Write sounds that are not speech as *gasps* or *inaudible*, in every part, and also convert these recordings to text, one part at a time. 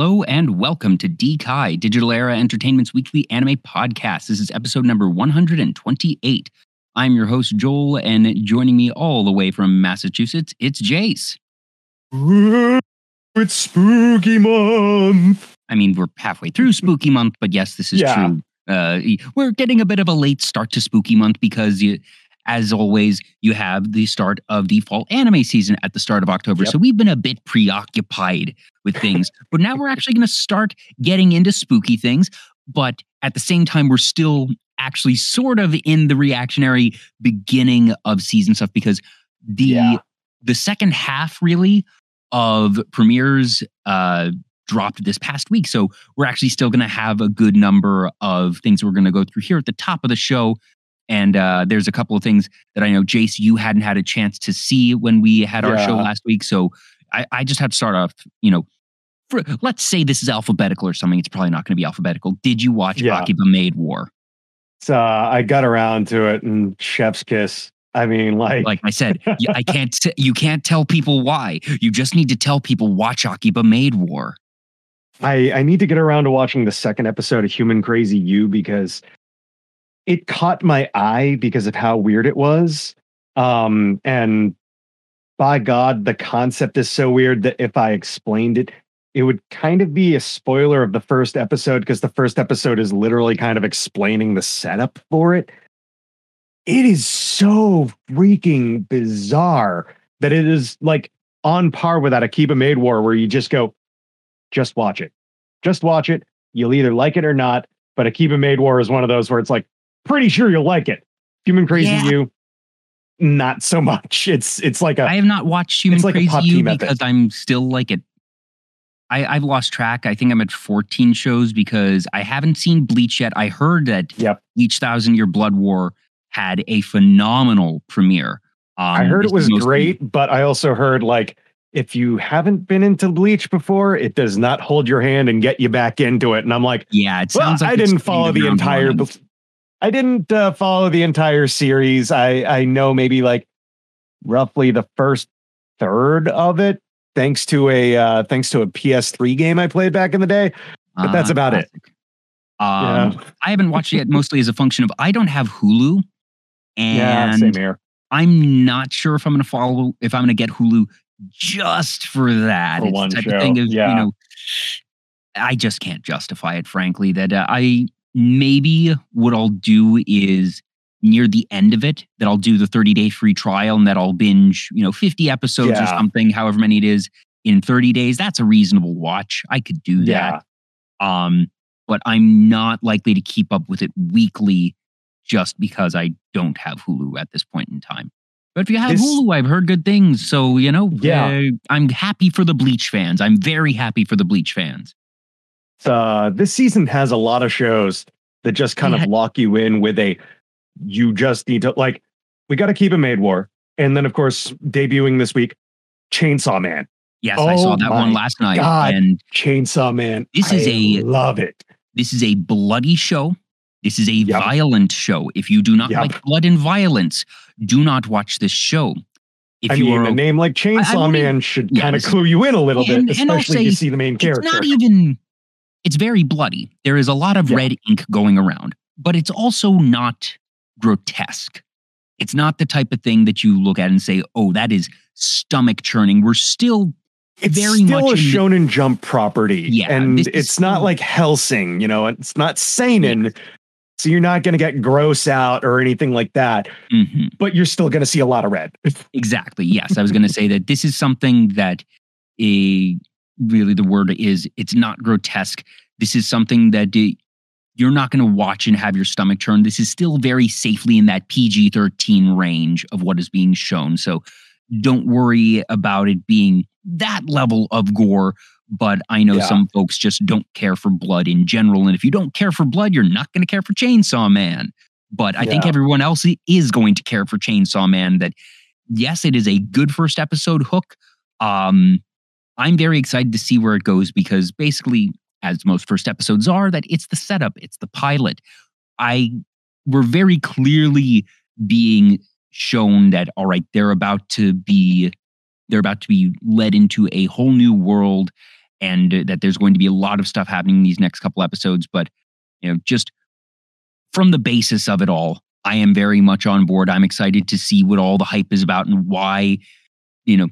Hello and welcome to DKai, Digital Era Entertainment's weekly anime podcast. This is episode number 128. I'm your host, Joel, and joining me all the way from Massachusetts, it's Jace. It's spooky month. I mean, we're halfway through spooky month, but yes, this is Yeah. true. Uh, we're getting a bit of a late start to spooky month because, you, as always, you have the start of the fall anime season at the start of October. Yep. So we've been a bit preoccupied with things, *laughs* but now we're actually going to start getting into spooky things. But at the same time, we're still actually sort of in the reactionary beginning of season stuff because the Yeah. the second half really of premieres uh dropped this past week so we're actually still going to have a good number of things we're going to go through here at the top of the show and uh there's a couple of things that i know jace you hadn't had a chance to see when we had our show last week so i i just had to start off you know for, let's say this is alphabetical or something it's probably not going to be alphabetical did you watch Yeah. akiba maid war So uh, I got around to it and chef's kiss. I mean, like, like I said, I *laughs* can't. t- You can't tell people why. You just need to tell people watch Akiba Maid War. I, I need to get around to watching the second episode of Human Crazy You because it caught my eye because of how weird it was. Um, and by God, the concept is so weird that if I explained it, it would kind of be a spoiler of the first episode because the first episode is literally kind of explaining the setup for it. It is so freaking bizarre that it is like on par with that Akiba Maid War, where you just go, just watch it. Just watch it. You'll either like it or not. But Akiba Maid War is one of those where it's like, pretty sure you'll like it. Human Crazy Yeah. You, not so much. It's it's like a I have not watched Human like Crazy You because I'm still like at. I, I've lost track. I think I'm at 14 shows because I haven't seen Bleach yet. I heard that Yep. Bleach Thousand Year Blood War had a phenomenal premiere. I Um, heard it was great, but I also heard like if you haven't been into Bleach before, it does not hold your hand and get you back into it. And I'm like, Yeah, it well, sounds like I didn't follow the entire. I didn't uh, follow the entire series. I I know maybe like roughly the first third of it, thanks to a uh, thanks to a PS3 game I played back in the day. but that's about it. Um, Yeah. I haven't watched it mostly as a function of I don't have Hulu, yeah, same here. I'm not sure if I'm going to follow if I'm going to get Hulu just for that. For it's one the type show, of thing of yeah. you know, I just can't justify it. Frankly, that uh, I maybe what I'll do is near the end of it that I'll do the 30 day free trial and that I'll binge you know 50 episodes or something, however many it is in 30 days. That's a reasonable watch. I could do that Yeah, um, but I'm not likely to keep up with it weekly just because I don't have Hulu at this point in time. But if you have This- Hulu, I've heard good things. So, you know, Yeah. uh, I'm happy for the Bleach fans. I'm very happy for the Bleach fans. Uh, this season has a lot of shows that just kind Yeah. of lock you in with a. You just need to like. We got to keep a made war, and then of course debuting this week, Chainsaw Man. Yes, I saw Oh that one last night. God. And Chainsaw Man. This is I a- love it. this is a bloody show. This is a Yep. violent show. If you do not Yep. like blood and violence, do not watch this show. If I you mean, are a name like Chainsaw won't even- Man should Yeah, kind of clue you in a little And- bit, especially if you see the main character. It's not even. It's very bloody. There is a lot of Yeah. red ink going around, but it's also not grotesque. It's not the type of thing that you look at and say, "Oh, that is stomach churning." We're still it's very still much a in the- Shonen Jump property. Yeah, and it's not like Hellsing, you know, it's not seinen. So you're not going to get gross out or anything like that, Mhm. but you're still going to see a lot of red. *laughs* exactly. Yes, I was going to say that this is something that a really the word is. It's not grotesque. This is something that you're not going to watch and have your stomach churn. This is still very safely in that PG 13 range of what is being shown. So don't worry about it being that level of gore. But I know Yeah. some folks just don't care for blood in general. And if you don't care for blood, you're not going to care for Chainsaw Man. But I think everyone else is going to care for Chainsaw Man. That, yes, it is a good first episode hook. Um, I'm very excited to see where it goes because basically, as most first episodes are, that it's the setup, it's the pilot. I we're very clearly being shown that all right, they're about to be they're about to be led into a whole new world and that there's going to be a lot of stuff happening in these next couple episodes. But you know, just from the basis of it all, I am very much on board. I'm excited to see what all the hype is about and why, you know,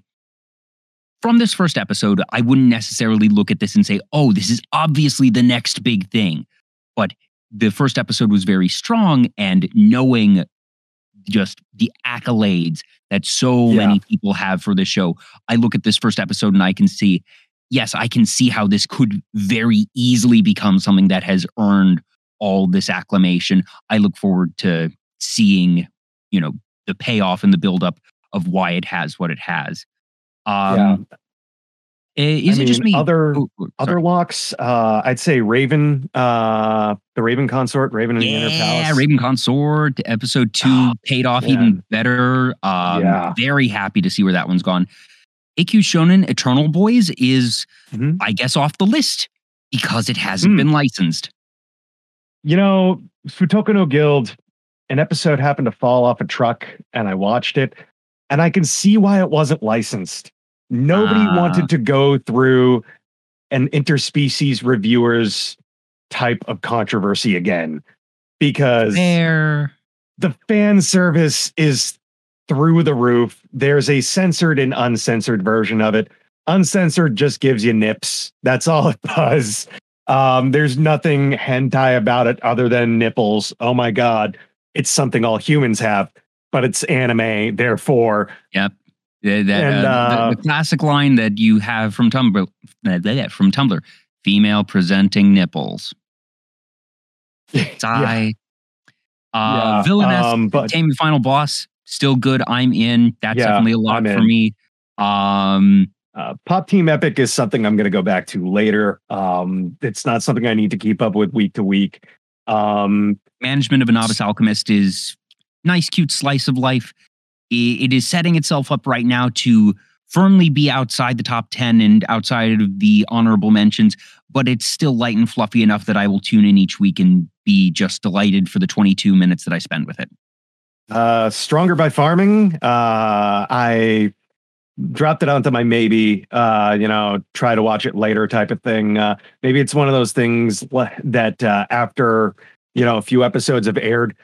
from this first episode, I wouldn't necessarily look at this and say, oh, this is obviously the next big thing. But the first episode was very strong, and knowing just the accolades that so Yeah. many people have for this show, I look at this first episode and I can see, yes, I can see how this could very easily become something that has earned all this acclamation. I look forward to seeing, you know, the payoff and the buildup of why it has what it has. Um, yeah. eh, Is I it just me? Other Oh, other locks, uh, I'd say Raven, uh, the Raven consort, Raven in the Inner yeah, Raven Consort episode two Oh, paid off man. even better. Um, Yeah. Very happy to see where that one's gone. AQ Shonen Eternal Boys is, Mhm. I guess, off the list because it hasn't Hmm. been licensed. You know, Futoku no Guild, an episode happened to fall off a truck and I watched it and I can see why it wasn't licensed. Nobody Ah. wanted to go through an interspecies reviewers type of controversy again because There. the fan service is through the roof. There's a censored and uncensored version of it. Uncensored just gives you nips. That's all *laughs* it does. Um, there's nothing hentai about it other than nipples. Oh my god, it's something all humans have, but it's anime. Therefore, Yep. The, that, And, uh, uh, the, the classic line that you have from Tumblr, uh, yeah, from Tumblr, female presenting nipples. *laughs* Sigh. Uh, Yeah, Villainess, um, but Tame the Final Boss, still good. I'm in. That's Yeah, definitely a lot for me. Um, uh, Pop Team Epic is something I'm going to go back to later. Um, it's not something I need to keep up with week to week. Um, management of a novice alchemist is nice, cute slice of life. It is setting itself up right now to firmly be outside the top 10 and outside of the honorable mentions, but it's still light and fluffy enough that I will tune in each week and be just delighted for the 22 minutes that I spend with it. Uh, Stronger by Farming. Uh, I dropped it onto my maybe, uh, you know, try to watch it later type of thing. Uh, maybe it's one of those things that uh, after, you know, a few episodes have aired,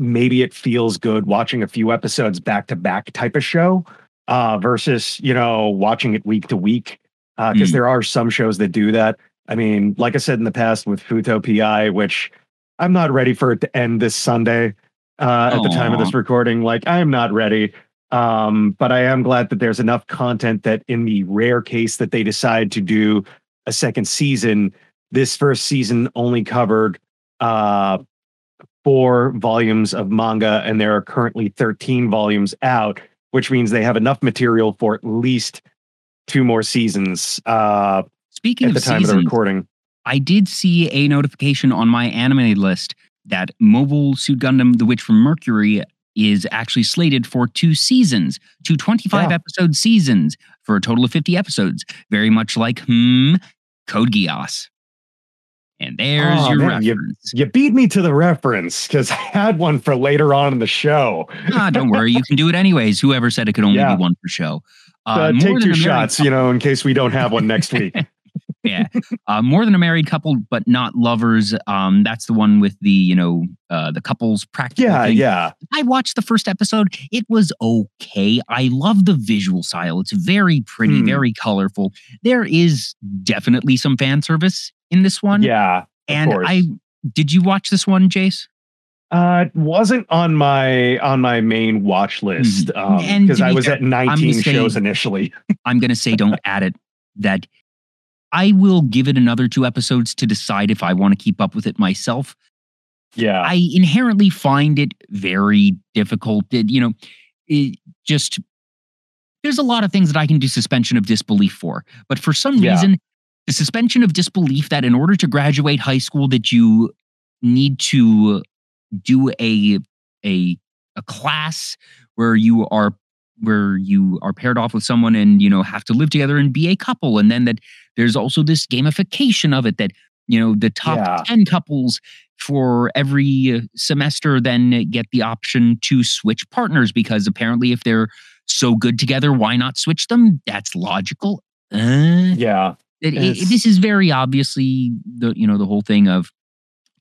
maybe it feels good watching a few episodes back to back type of show uh, versus, you know, watching it week to week. Because Mm. there are some shows that do that. I mean, like I said in the past with Futo PI, which I'm not ready for it to end this Sunday uh, at the time of this recording. Like, I am not ready. Um, but I am glad that there's enough content that in the rare case that they decide to do a second season, this first season only covered uh, four volumes of manga, and there are currently 13 volumes out, which means they have enough material for at least two more seasons uh, Speaking at of the time of the recording. I did see a notification on my anime list that Mobile Suit Gundam The Witch from Mercury is actually slated for two seasons, two 25 Yeah. episode seasons for a total of 50 episodes. Very much like, hmm, Code Geass. And there's Oh, your man, you- reference. You beat me to the reference because *laughs* I had one for later on in the show. ah, don't worry, you can do it anyways. Whoever said it could only Yeah. be one per show? Uh, More take two shots, you know, in case we don't have one next week. *laughs* yeah uh, more than a married couple but not lovers um that's the one with the you know uh the couples practice. yeah, thing. yeah. i watched the first episode it was okay i love the visual style it's very pretty Hmm. very colorful there is definitely some fan service in this one Yeah. and course. i did you watch this one jace Uh, it wasn't on my on my main watch list Mhm. um because I was fair, at 19 say- shows initially. *laughs* i'm gonna say don't add it that i will give it another two episodes to decide if i want to keep up with it myself Yeah. I inherently find it very difficult. It, you know, it just there's a lot of things that I can do suspension of disbelief for, but for some Yeah. reason, the suspension of disbelief that in order to graduate high school, that you need to do a a a class where you are where you are paired off with someone and you know have to live together and be a couple and then that there's also this gamification of it that you know the top Yeah. 10 couples for every semester then get the option to switch partners because apparently if they're so good together why not switch them that's logical uh, yeah. It- it- this is very obviously the you know the whole thing of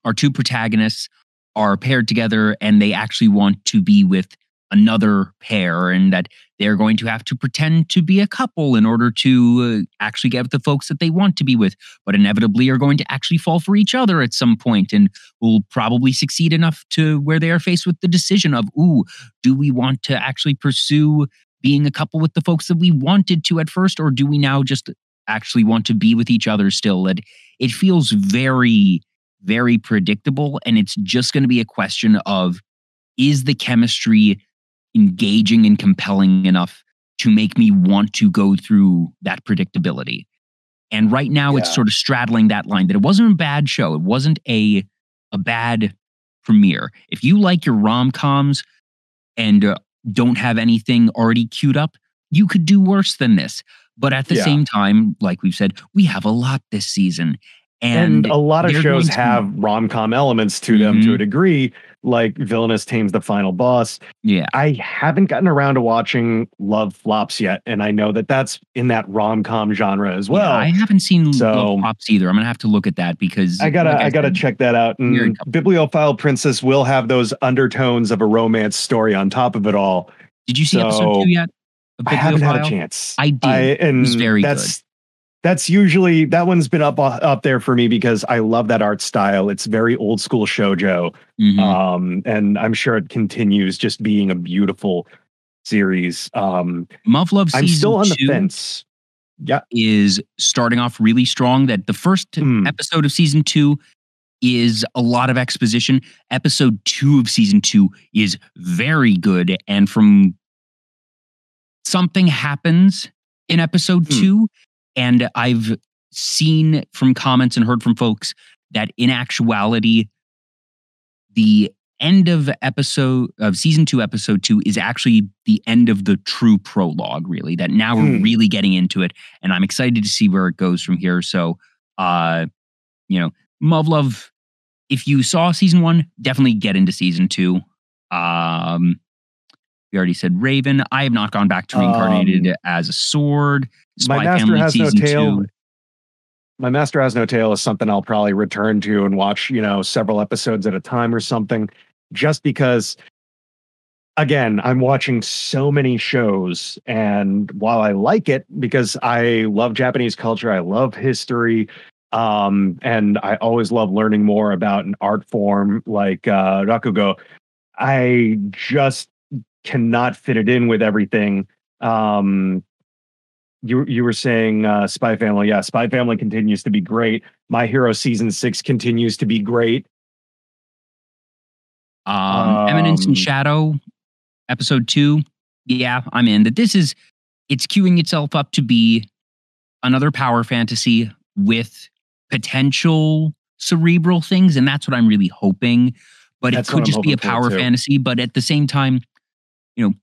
our two protagonists are paired together and they actually want to be with another pair and that they're going to have to pretend to be a couple in order to uh, actually get with the folks that they want to be with but inevitably are going to actually fall for each other at some point and will probably succeed enough to where they are faced with the decision of ooh do we want to actually pursue being a couple with the folks that we wanted to at first or do we now just actually want to be with each other still it it feels very very predictable and it's just going to be a question of is the chemistry engaging and compelling enough to make me want to go through that predictability? And right now it's sort of straddling that line that it wasn't a bad show it wasn't a a bad premiere. If you like your rom-coms and uh, don't have anything already queued up you could do worse than this but at the Yeah. same time like we've said we have a lot this season and, and, a lot of shows going to- have rom-com elements to them to a mm-hmm. degree like villainous tames the final boss yeah i haven't gotten around to watching love flops yet and i know that that's in that rom-com genre as well Yeah, I haven't seen so- Love Pops either. I'm gonna have to look at that because I gotta, like I, gotta check that out. And Bibliophile Princess will have those undertones of a romance story on top of it all. Did you see episode two yet? I haven't had a chance. I did. and was very that's that's usually that one's been up up there for me because I love that art style. It's very old school shojo, Mhm. um, and I'm sure it continues just being a beautiful series. Um, Muv-Luv season I'm still on the fence. Yeah, is starting off really strong. That the first Hmm. episode of season two is a lot of exposition. Episode two of season two is very good, and from something happens in episode Hmm. two, and I've seen from comments and heard from folks that in actuality, the end of episode of season two, episode two is actually the end of the true prologue, really. That now we're Hmm. really getting into it, and I'm excited to see where it goes from here. So, uh, you know, Muv-Luv, if you saw season one, definitely get into season two. Um, we already said Raven. I have not gone back to reincarnated Um, as a sword. my master Family has no tail. two. My master has no tail is something I'll probably return to and watch, you know, several episodes at a time or something, just because. Again, I'm watching so many shows, and while I like it because I love Japanese culture, I love history, um, and I always love learning more about an art form like uh, rakugo. I just cannot fit it in with everything. Um, you you were saying uh, Spy Family, yeah, Spy Family continues to be great. My Hero season six continues to be great. Um, Eminence Um, and Shadow, episode two. Yeah, I'm in. That this is it's queuing itself up to be another power fantasy with potential cerebral things, and that's what I'm really hoping. But it could just be a power fantasy. But at the same time, you know,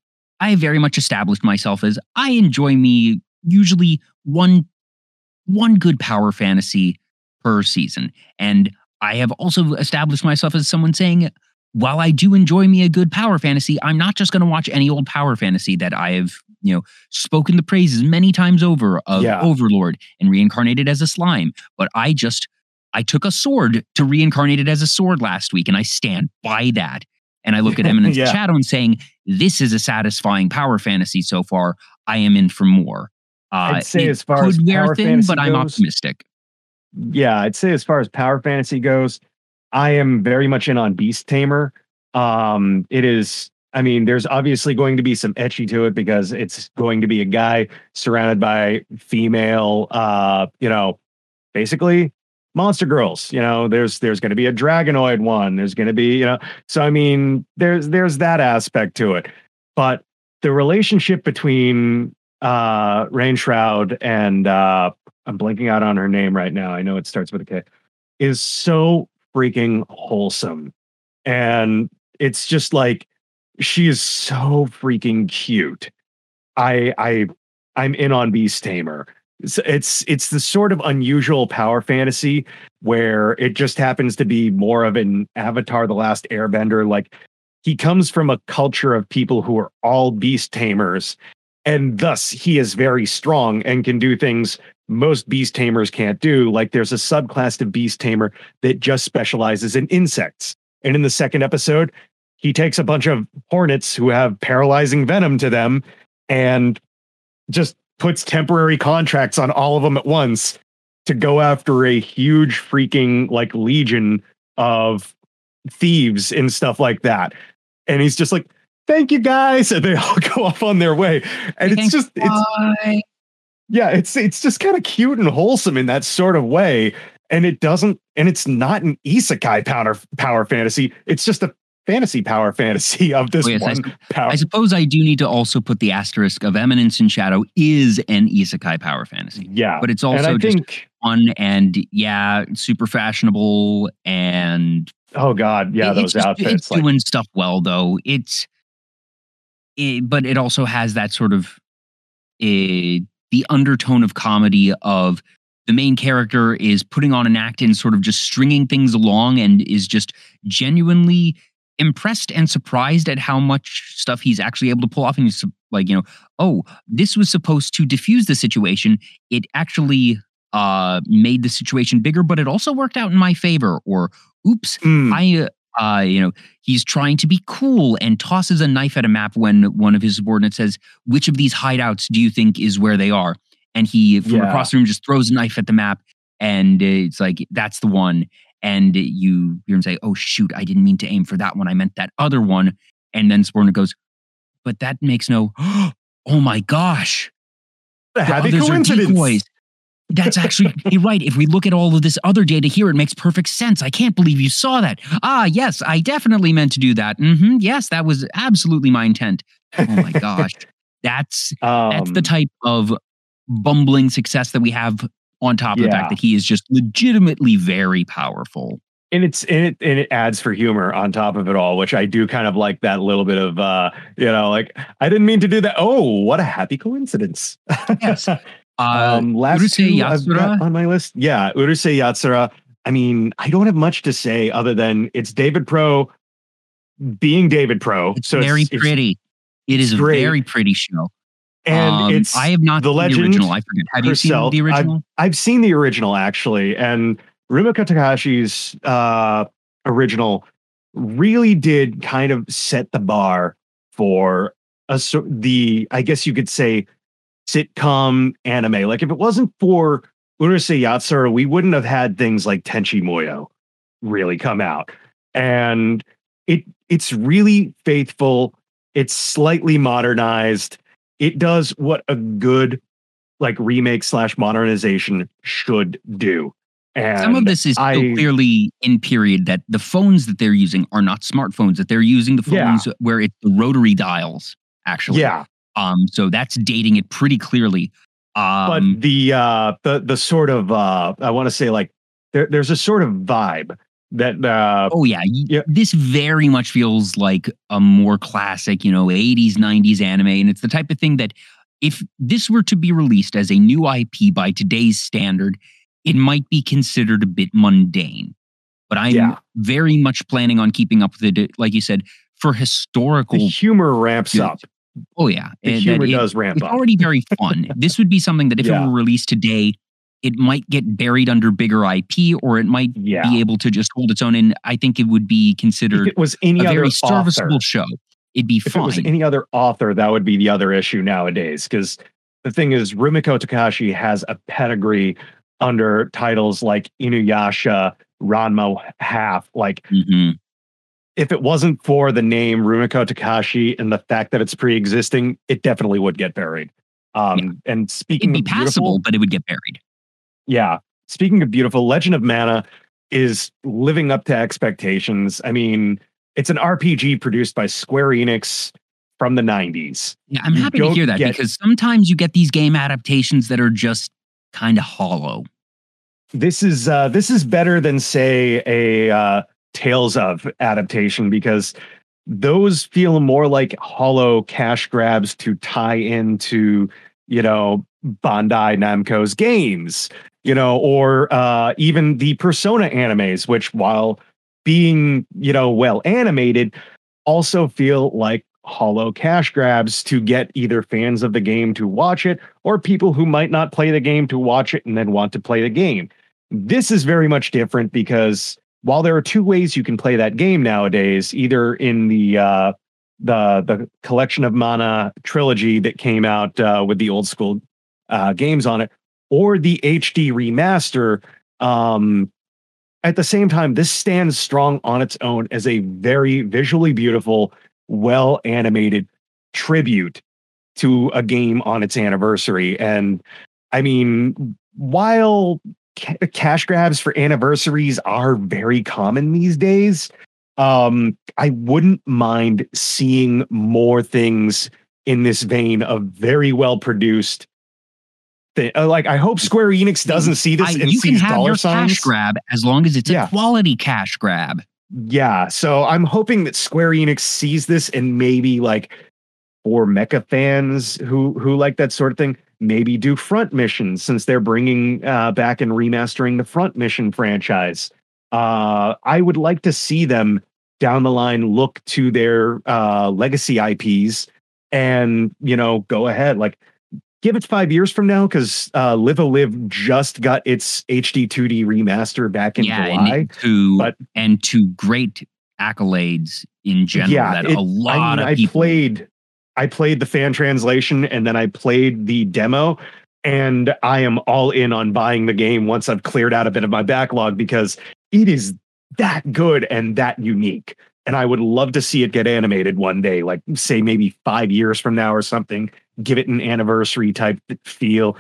I very much established myself as I enjoy me usually one one good power fantasy per season. And I have also established myself as someone saying, while I do enjoy me a good power fantasy, I'm not just going to watch any old power fantasy that I have, you know, spoken the praises many times over of Yeah. Overlord and reincarnated as a slime. But I just, I took a sword to reincarnate it as a sword last week, and I stand by that. And I look at Eminence *laughs* Yeah. Shadow and saying, this is a satisfying power fantasy so far. I am in for more. Uh, I'd say as far as power thin, fantasy but I'm goes- optimistic. Yeah, I'd say as far as power fantasy goes, I am very much in on Beast Tamer. Um, it is. I mean, there's obviously going to be some ecchi to it because it's going to be a guy surrounded by female, uh, you know, basically monster girls. You know, there's there's going to be a dragonoid one. There's going to be, you know, so I mean, there's there's that aspect to it, but the relationship between uh Rein Shroud and uh I'm blinking out on her name right now. I know it starts with a K. Is so freaking wholesome. And it's just like she is so freaking cute. I I I'm in on Beast Tamer. It's it's it's the sort of unusual power fantasy where it just happens to be more of an Avatar the Last Airbender like he comes from a culture of people who are all beast tamers and thus he is very strong and can do things most beast tamers can't do. Like there's a subclass of beast tamer that just specializes in insects. And in the second episode, he takes a bunch of hornets who have paralyzing venom to them and just puts temporary contracts on all of them at once to go after a huge freaking like legion of thieves and stuff like that. And he's just like, thank you guys. *laughs* And they all go off on their way. And it's just, it's, yeah, it's, it's just kind of cute and wholesome in that sort of way. And it doesn't, and it's not an isekai power, power fantasy. It's just a fantasy power fantasy *laughs* of this oh, yes, one I, power. I suppose I do need to also put the asterisk of Eminence in Shadow is an isekai power fantasy. Yeah. But it's also just think, fun and yeah, super fashionable and oh god, yeah, those just, outfits. It's like, doing stuff well though. It's it, but it also has that sort of a, eh, the undertone of comedy of the main character is putting on an act and sort of just stringing things along and is just genuinely impressed and surprised at how much stuff he's actually able to pull off and he's like you know oh this was supposed to diffuse the situation it actually uh made the situation bigger but it also worked out in my favor or oops mm. i uh, you know, he's trying to be cool and tosses a knife at a map when one of his subordinates says, "Which of these hideouts do you think is where they are?" And he, from yeah. across the room, just throws a knife at the map, and it's like that's the one. And you hear him say, "Oh shoot, I didn't mean to aim for that one. I meant that other one." And then subordinate goes, "But that makes no. *gasps* Oh my gosh, the happy coincidence." That's actually *laughs* you're right. If we look at all of this other data here, it makes perfect sense. I can't believe you saw that. Ah, yes, I definitely meant to do that. Mm-hmm. Yes, that was absolutely my intent. Oh my gosh, *laughs* that's um, that's the um, type of bumbling success that we have. On top of yeah. the fact that he is just legitimately very powerful and it's and it and it adds for humor on top of it all, which I do kind of like that little bit of uh, you know, like I didn't mean to do that. Oh, what a happy coincidence. Yes. *laughs* Uh, um, last Urusei Yatsura on my list. Yeah, Urusei Yatsura. I mean, I don't have much to say other than it's David Pro being David Pro. It's so very it's, pretty. It's, a very pretty show. And um, it's I have not the legend the original. I forget. Have herself. you seen the original? I've, I've, seen the original actually, and Rumiko Takahashi's uh, original really did kind of set the bar for a the I guess you could say sitcom anime. Like if it wasn't for Urusei Yatsura, we wouldn't have had things like Tenchi Muyo really come out. And it it's really faithful. It's slightly modernized. It does what a good like remake slash modernization should do. And Some of this is I, clearly in period that the phones that they're using are not smartphones, that they're using the phones yeah. where it's the rotary dials, actually. Yeah. Um, so that's dating it pretty clearly. Um, but the uh, the the sort of uh, I want to say like there, there's a sort of vibe that uh, oh yeah, yeah, this very much feels like a more classic, you know, 80s 90s anime, and it's the type of thing that if this were to be released as a new IP by today's standard, it might be considered a bit mundane. But I'm yeah. very much planning on keeping up with it, like you said, for historical. The humor ramps up. Oh yeah, the and humor does ramp it's up. It's already very fun. this would be something that if *laughs* yeah. it were released today, it might get buried under bigger IP, or it might yeah. be able to just hold its own. And I think it would be considered if it was any a other very serviceable show. It'd be if fine. it was any other author, that would be the other issue nowadays. Because the thing is, Rumiko Takahashi has a pedigree under titles like Inuyasha, Ranma Half. Like mm-hmm if it wasn't for the name Rumiko Takahashi and the fact that it's pre-existing, it definitely would get buried. Um, yeah. And speaking It'd be passable, but it would get buried. Yeah. Speaking of beautiful, Legend of Mana is living up to expectations. I mean, it's an RPG produced by Square Enix from the 90s. Yeah, I'm you happy to hear that get, because sometimes you get these game adaptations that are just kind of hollow. This is uh this is better than say a uh Tales of adaptation because those feel more like hollow cash grabs to tie into, you know, Bandai Namco's games, you know, or uh, even the Persona animes, which while being, you know, well animated, also feel like hollow cash grabs to get either fans of the game to watch it or people who might not play the game to watch it and then want to play the game. This is very much different because while there are two ways you can play that game nowadays, either in the uh, the the collection of mana trilogy that came out uh, with the old school uh, games on it, or the HD remaster. Um, at the same time, this stands strong on its own as a very visually beautiful well animated tribute to a game on its anniversary. And I mean, while ca- cash grabs for anniversaries are very common these days, um, I wouldn't mind seeing more things in this vein of very well produced. Thing. Uh, like, I hope Square Enix doesn't see this I, and you can sees have dollar your signs. cash grab as long as it's Yeah. a quality cash grab. Yeah, so I'm hoping that Square Enix sees this and maybe like for mecha fans who who like that sort of thing, maybe do front missions since they're bringing uh, back and remastering the front mission franchise. Uh, I would like to see them down the line look to their uh, legacy IPs and you know go ahead like give it five years from now because uh, Live a Live just got its HD 2D remaster back in yeah, July. and to but- and to great accolades in general Yeah, that it- a lot I, mean, of I people played I played the fan translation and then I played the demo and I am all in on buying the game once I've cleared out a bit of my backlog because it is that good and that unique. And I would love to see it get animated one day, like say maybe five years from now or something. Give it an anniversary type feel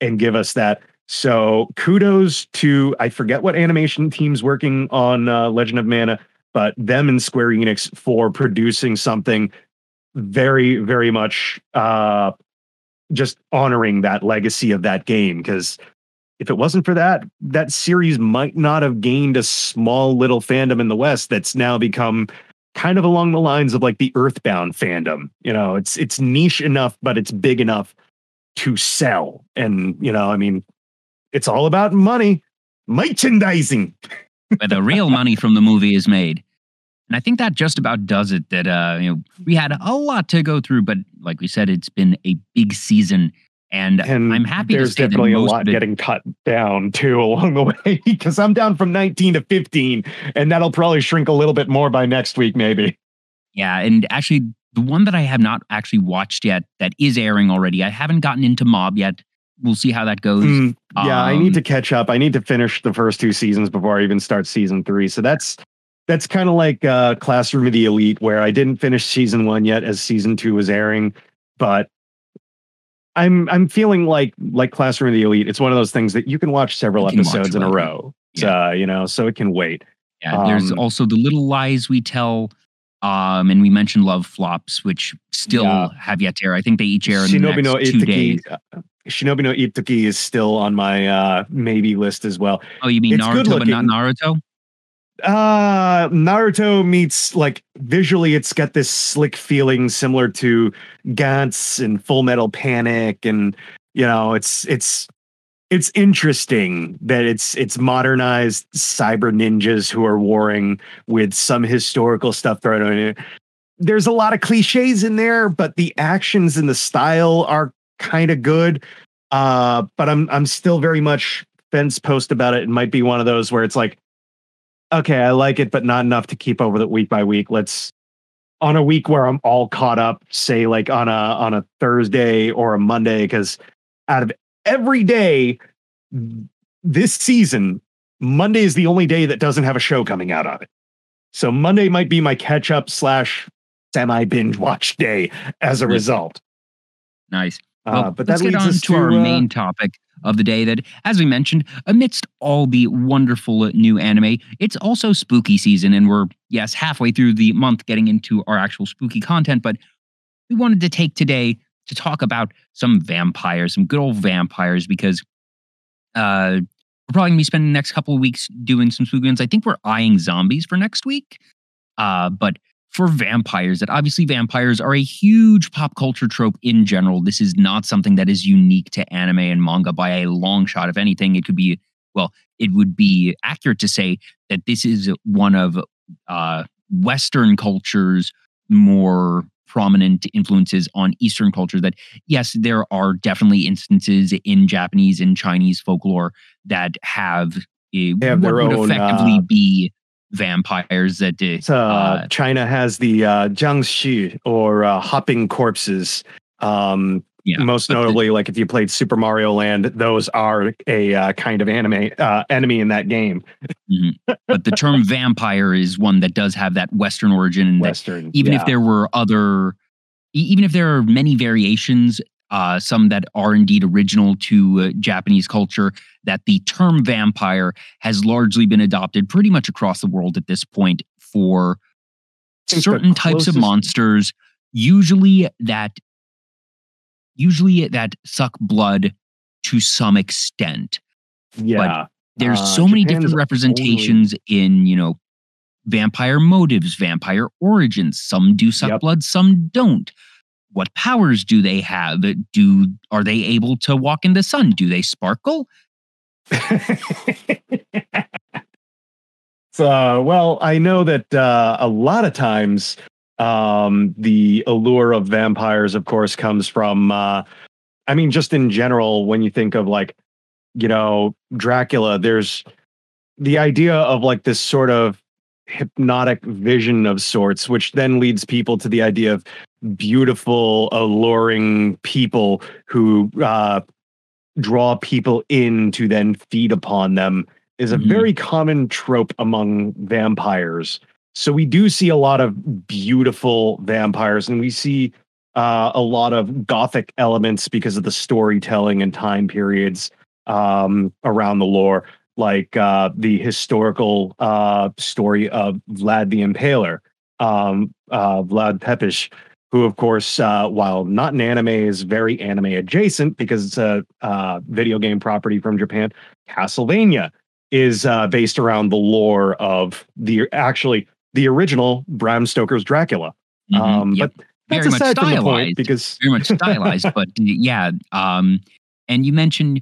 and give us that. So kudos to I forget what animation team's working on uh, Legend of Mana, but them and Square Enix for producing something very, very much uh, just honoring that legacy of that game. Because if it wasn't for that, that series might not have gained a small little fandom in the West that's now become kind of along the lines of like the Earthbound fandom. You know, it's it's niche enough, but it's big enough to sell. And you know, I mean, it's all about money, merchandising. *laughs* where the real money from the movie is made. And I think that just about does it. That uh, you know, we had a lot to go through, but like we said, it's been a big season, and, And I'm happy there's to say definitely that a lot getting cut down too *laughs* along the way because I'm down from 19 to 15, and that'll probably shrink a little bit more by next week, maybe. yeah. And actually, the one that I have not actually watched yet that is airing already. I haven't gotten into Mob yet. We'll see how that goes. Mm, yeah, I need Um, to catch up. I need to finish the first two seasons before I even start season three. So that's that's kind of like uh, Classroom of the Elite, where I didn't finish season one yet as season two was airing, but I'm I'm feeling like like Classroom of the Elite. It's one of those things that you can watch several can watch episodes in a row. So, you know, so it can wait. Yeah, there's Um, also the little lies we tell. Um, and we mentioned Love Flops, which still Yeah. have yet to air. I think they each air in the Shinobi no next two days. Uh, Shinobi no Ittoki is still on my uh maybe list as well. Oh, you mean It's Naruto, but not. Naruto? Uh Naruto meets like visually it's got this slick feeling similar to Gantz and Full Metal Panic and you know it's it's it's interesting that it's it's modernized cyber ninjas who are warring with some historical stuff thrown in it. There's a lot of cliches in there, but the actions and the style are kind of good. Uh, but I'm I'm still very much fence post about it. It might be one of those where it's like, okay, I like it, but not enough to keep over the week by week. Let's on a week where I'm all caught up, say like on a on a Thursday or a Monday, because out of every day this season, Monday is the only day that doesn't have a show coming out on it. So Monday might be my catch up slash semi binge watch day as a result. Nice. Uh, Well, but that leads us to, our uh, main topic of the day. That, as we mentioned, amidst all the wonderful new anime, it's also spooky season, and we're yes halfway through the month, getting into our actual spooky content. But we wanted to take today to talk about some vampires, some good old vampires, because uh, we're probably gonna be spending the next couple of weeks doing some spooky ones. I think we're eyeing zombies for next week, uh, but for vampires that obviously vampires are a huge pop culture trope in general. This is not something that is unique to anime and manga by a long shot. If anything, it could be, well, it would be accurate to say that this is one of uh, Western culture's more prominent influences on Eastern culture. That yes, there are definitely instances in Japanese and Chinese folklore that have, a, have what their would own, effectively uh, be vampires that uh, So, uh, uh, China has the uh, jiangshi or uh, hopping corpses. Um, yeah, most but the- notably, like if you played Super Mario Land, those are a uh, kind of anime uh, enemy in that game. but the term *laughs* vampire is one that does have that Western origin. and that Western, even yeah. if there were other, even if there are many variations, uh, some that are indeed original to uh, Japanese culture, that the term vampire has largely been adopted pretty much across the world at this point for certain types of monsters, usually that usually that suck blood to some extent. Yeah, there's Uh, so many Japan's different only- representations in you know vampire motives vampire origins. Some do suck Yep. blood some don't what powers do they have? Do are they able to walk in the sun? Do they sparkle? *laughs* So, well, I know that uh, a lot of times um, the allure of vampires, of course, comes from, uh, I mean, just in general, when you think of like, you know, Dracula, there's the idea of like this sort of hypnotic vision of sorts, which then leads people to the idea of beautiful, alluring people who uh, draw people in to then feed upon them is a Mhm. very common trope among vampires. So we do see a lot of beautiful vampires, and we see uh, a lot of gothic elements because of the storytelling and time periods um, around the lore, like uh, the historical uh, story of Vlad the Impaler, um, uh, Vlad Tepes, who, of course, uh, while not an anime, is very anime adjacent because it's a uh, video game property from Japan. Castlevania is uh, based around the lore of the actually the original Bram Stoker's Dracula. Mhm, Um, yep. But very that's much the point stylized because very much stylized *laughs* but yeah um and you mentioned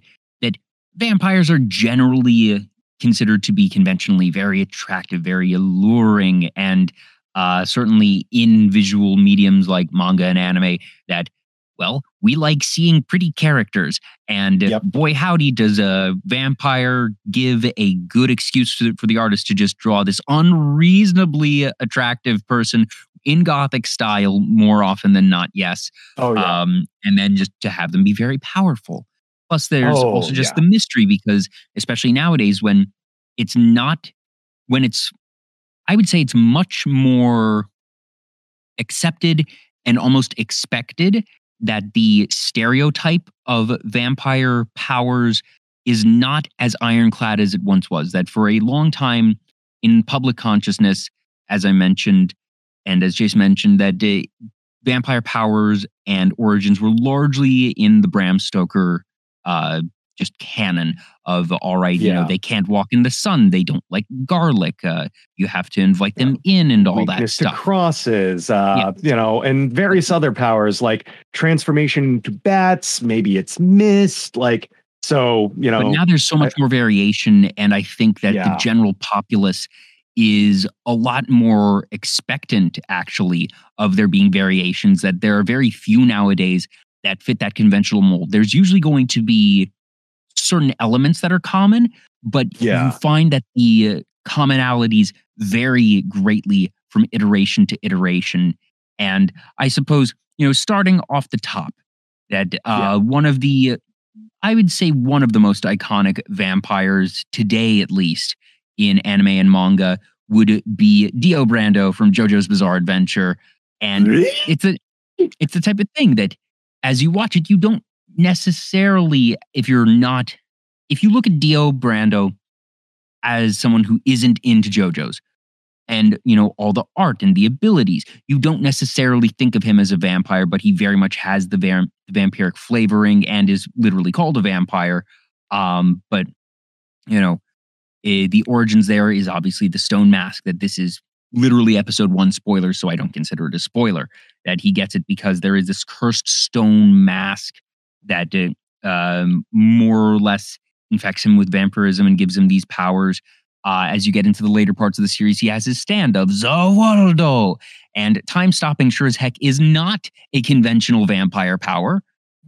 vampires are generally considered to be conventionally very attractive very alluring and uh certainly in visual mediums like manga and anime that well we like seeing pretty characters and Yep. boy howdy does a vampire give a good excuse for the artist to just draw this unreasonably attractive person in gothic style more often than not yes oh yeah, um, and then just to have them be very powerful. Plus, there's Oh, also just yeah. the mystery because, especially nowadays, when it's not, when it's, I would say it's much more accepted and almost expected that the stereotype of vampire powers is not as ironclad as it once was. That for a long time in public consciousness, as I mentioned, and as Jason mentioned, that uh, vampire powers and origins were largely in the Bram Stoker uh, just canon of all right, you know, they can't walk in the sun, they don't like garlic, uh, you have to invite them in and all that weakness to crosses, uh, you know, and various other powers like transformation to bats. Maybe it's mist, like so. You know, but now there's so much more variation, and I think that the general populace is a lot more expectant, actually, of there being variations. That there are very few nowadays that fit that conventional mold. There's usually going to be certain elements that are common, but Yeah. you find that the commonalities vary greatly from iteration to iteration. And I suppose, you know, starting off the top, that uh, Yeah. one of the, I would say, one of the most iconic vampires today, at least in anime and manga, would be Dio Brando from JoJo's Bizarre Adventure. And it's a it's the type of thing that as you watch it, you don't necessarily, if you're not, if you look at Dio Brando as someone who isn't into JoJo's and you know all the art and the abilities, you don't necessarily think of him as a vampire, but he very much has the, vam- vampiric flavoring and is literally called a vampire. Um, but you know, eh, the origins there is obviously the stone mask that this is literally episode one spoiler, so I don't consider it a spoiler that he gets it because there is this cursed stone mask that uh, um, more or less infects him with vampirism and gives him these powers. Uh, as you get into the later parts of the series, he has his stand of Za Warudo. And time stopping, sure as heck, is not a conventional vampire power,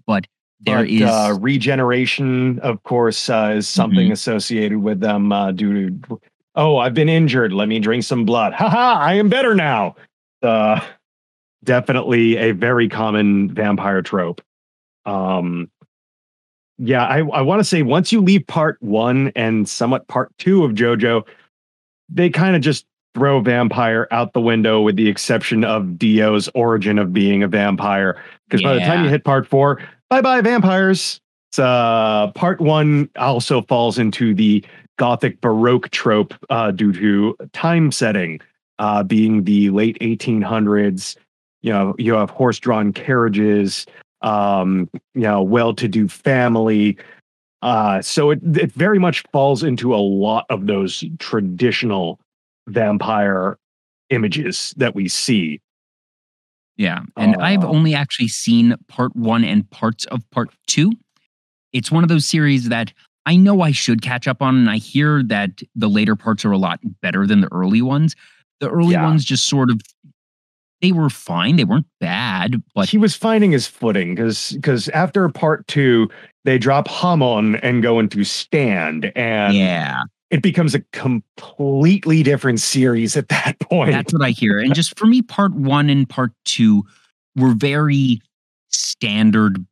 but there but, is uh, regeneration, of course, uh, is something Mhm. associated with them uh, due to, oh, I've been injured. Let me drink some blood. Haha, I am better now. Uh, definitely a very common vampire trope. Um, yeah, I, I want to say once you leave part one and somewhat part two of JoJo, they kind of just throw vampire out the window with the exception of Dio's origin of being a vampire. Because by the time you hit part four, bye bye vampires. It's, uh, part one also falls into the Gothic Baroque trope uh, due to time setting, uh, being the late 1800s. You know, you have horse drawn carriages, um, you know, well to do family. Uh, so it, it very much falls into a lot of those traditional vampire images that we see. Yeah. And I've Uh, only actually seen part one and parts of part two. It's one of those series that I know I should catch up on, and I hear that the later parts are a lot better than the early ones. The early Yeah. ones just sort of they were fine. They weren't bad, but he was finding his footing because because after part two, they drop Hamon and go into Stand, and yeah, it becomes a completely different series at that *laughs* point. that's what I hear. And just for me, part one and part two were very standard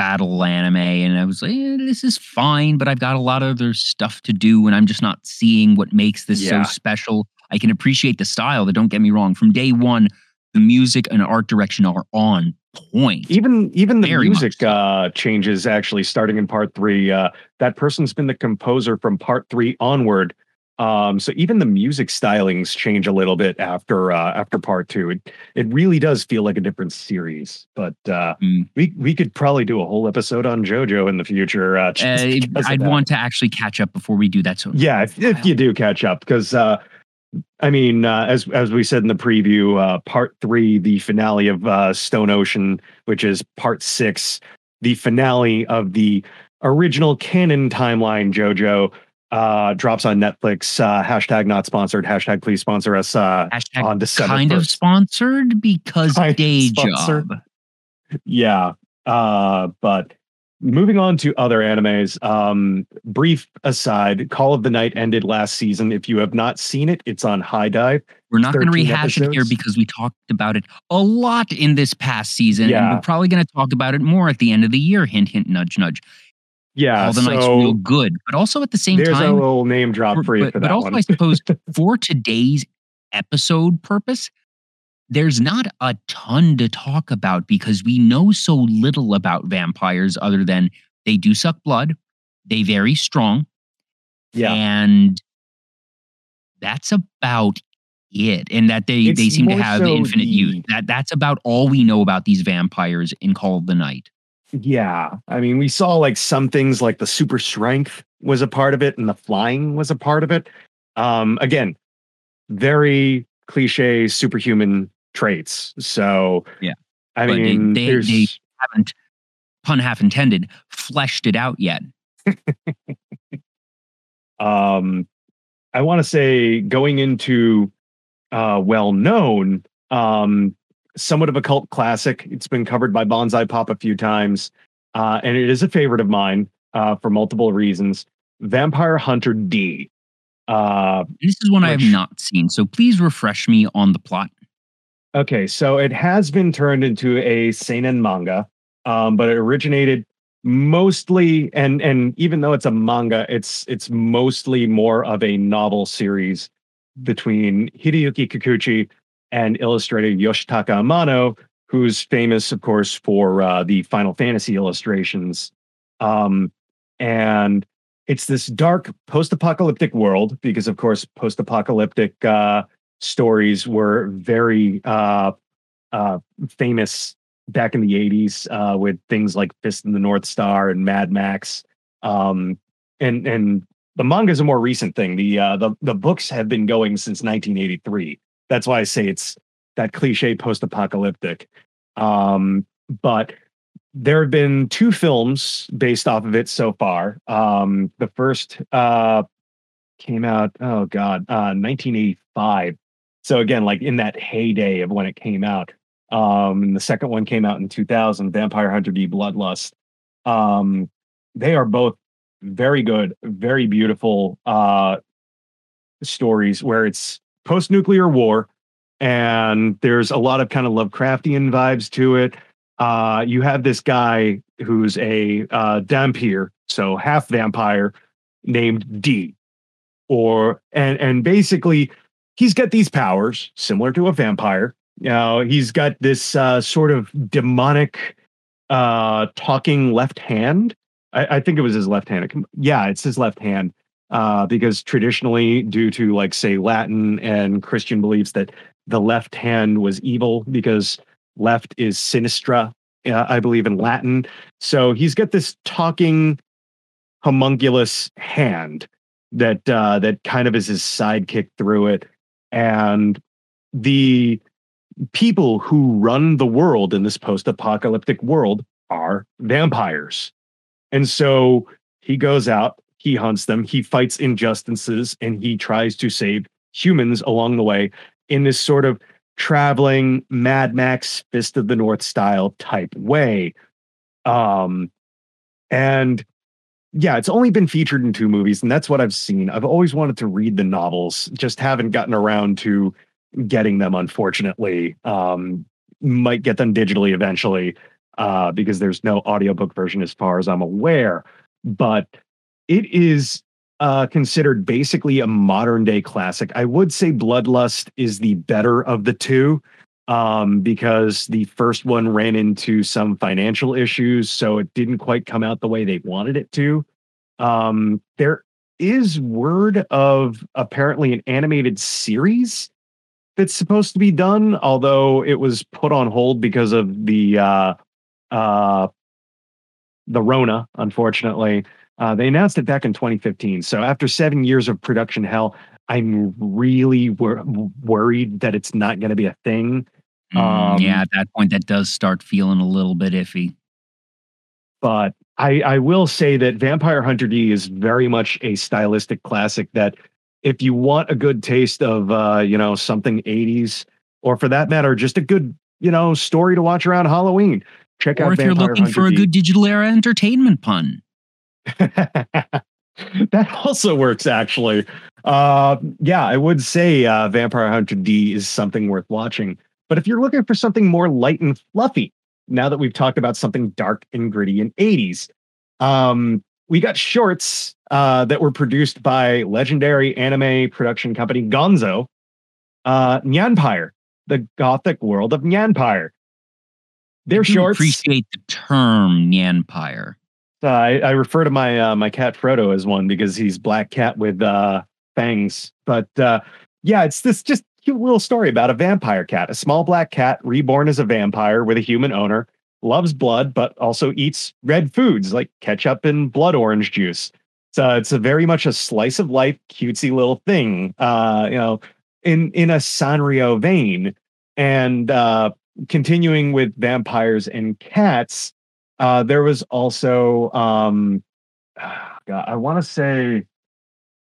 battle anime. And I was like, eh, this is fine, but I've got a lot of other stuff to do, and I'm just not seeing what makes this Yeah. so special. I can appreciate the style, that don't get me wrong. From day one, the music and art direction are on point. even even the Very music so. uh changes actually starting in part three uh that person's been the composer from part three onward um so even the music stylings change a little bit after uh after part two it it really does feel like a different series but uh Mm. we we could probably do a whole episode on jojo in the future uh, just Uh, I'd want to actually catch up before we do that. So yeah if, if you do catch up because uh i mean uh, as as we said in the preview uh part three the finale of uh stone ocean which is part six the finale of the original canon timeline jojo uh drops on netflix uh hashtag not sponsored hashtag please sponsor us uh hashtag on december kind of sponsored because Kind day sponsored. job. yeah uh but moving on to other animes um brief aside call of the night ended last season if you have not seen it it's on HIDIVE We're not going to 13 rehash it here because we talked about it a lot in this past season. And Yeah. we're probably going to talk about it more at the end of the year. Hint, hint, nudge, nudge. Yeah All the Night's real good. But also at the same time, there's a little name drop for- for you but, for but that also, one I suppose, *laughs* for today's episode purpose, there's not a ton to talk about because we know so little about vampires other than they do suck blood, they very strong, yeah and that's about it. And that they they seem to have so infinite youth. That that's about all we know about these vampires in Call of the Night. Yeah i mean we saw like some things like the super strength was a part of it and the flying was a part of it um again very cliche superhuman traits so Yeah. i But mean they- there's they- Haven't pun half intended fleshed it out yet. *laughs* um i want to say going into uh well known um somewhat of a cult classic it's been covered by bonsai pop a few times uh and it is a favorite of mine uh for multiple reasons vampire hunter d uh This is one I have not seen, so please refresh me on the plot. Okay, so it has been turned into a seinen manga, um, but it originated mostly, and and even though it's a manga, it's it's mostly more of a novel series between Hideyuki Kikuchi and illustrator Yoshitaka Amano, who's famous, of course, for uh, the Final Fantasy illustrations. Um, and it's this dark post-apocalyptic world because, of course, post-apocalyptic uh, stories were very uh, uh, famous back in the 80s uh, with things like Fist in the North Star and Mad Max. Um, and and the manga is a more recent thing. The uh, the the books have been going since 1983. That's why I say it's that cliche post-apocalyptic. Um, but there have been two films based off of it so far. Um, the first uh, came out. Oh God, uh, 1985. So again, like in that heyday of when it came out. Um, and the second one came out in 2000, Vampire Hunter D Bloodlust. Um, they are both very good, very beautiful uh, stories where it's post nuclear war and there's a lot of kind of Lovecraftian vibes to it. Uh, you have this guy who's a uh, dhampir, so half vampire, named D, or and and basically he's got these powers similar to a vampire. Now he's got this uh, sort of demonic uh, talking left hand. I, I think it was his left hand. Yeah, it's his left hand. Uh, because traditionally, due to like say Latin and Christian beliefs, that the left hand was evil because left is sinistra, uh, I believe in Latin. So he's got this talking homunculus hand that uh, that kind of is his sidekick through it, and the people who run the world in this post-apocalyptic world are vampires, and so he goes out, he hunts them, he fights injustices, and he tries to save humans along the way in this sort of traveling Mad Max Fist of the North style type way. Um, and yeah, it's only been featured in two movies, and that's what I've seen. I've always wanted to read the novels, just haven't gotten around to getting them, unfortunately. Um, might get them digitally eventually, uh, because there's no audiobook version as far as I'm aware. But it is uh, considered basically a modern day classic. I would say Bloodlust is the better of the two um, because the first one ran into some financial issues, so it didn't quite come out the way they wanted it to. Um, there is word of apparently an animated series that's supposed to be done, although it was put on hold because of the uh, uh, the Rona, unfortunately. Uh, they announced it back in 2015. So after seven years of production hell, I'm really wor- worried that it's not going to be a thing. Mm, um, yeah, at that point, that does start feeling a little bit iffy. But I, I will say that Vampire Hunter D is very much a stylistic classic. That if you want a good taste of uh, you know something 80s, or for that matter, just a good you know story to watch around Halloween, check or out. Or if Vampire you're looking Hunter for a D. good digital era entertainment pun. *laughs* that also works actually. Uh, yeah, I would say uh, Vampire Hunter D is something worth watching. But if you're looking for something more light and fluffy, now that we've talked about something dark and gritty in 80s, um, we got shorts uh, that were produced by legendary anime production company Gonzo, uh, Nyanpire, the gothic world of Nyanpire. Their shorts. Appreciate the term Nyanpire. Uh, I, I, refer to my uh, my cat Frodo as one because he's black cat with uh, fangs. But uh, yeah, it's this just cute little story about a vampire cat, a small black cat reborn as a vampire with a human owner, loves blood but also eats red foods like ketchup and blood orange juice. So it's a very much a slice of life, cutesy little thing. Uh, you know, in in a Sanrio vein, and uh, continuing with vampires and cats uh, there was also um, *sighs* God, I want to say,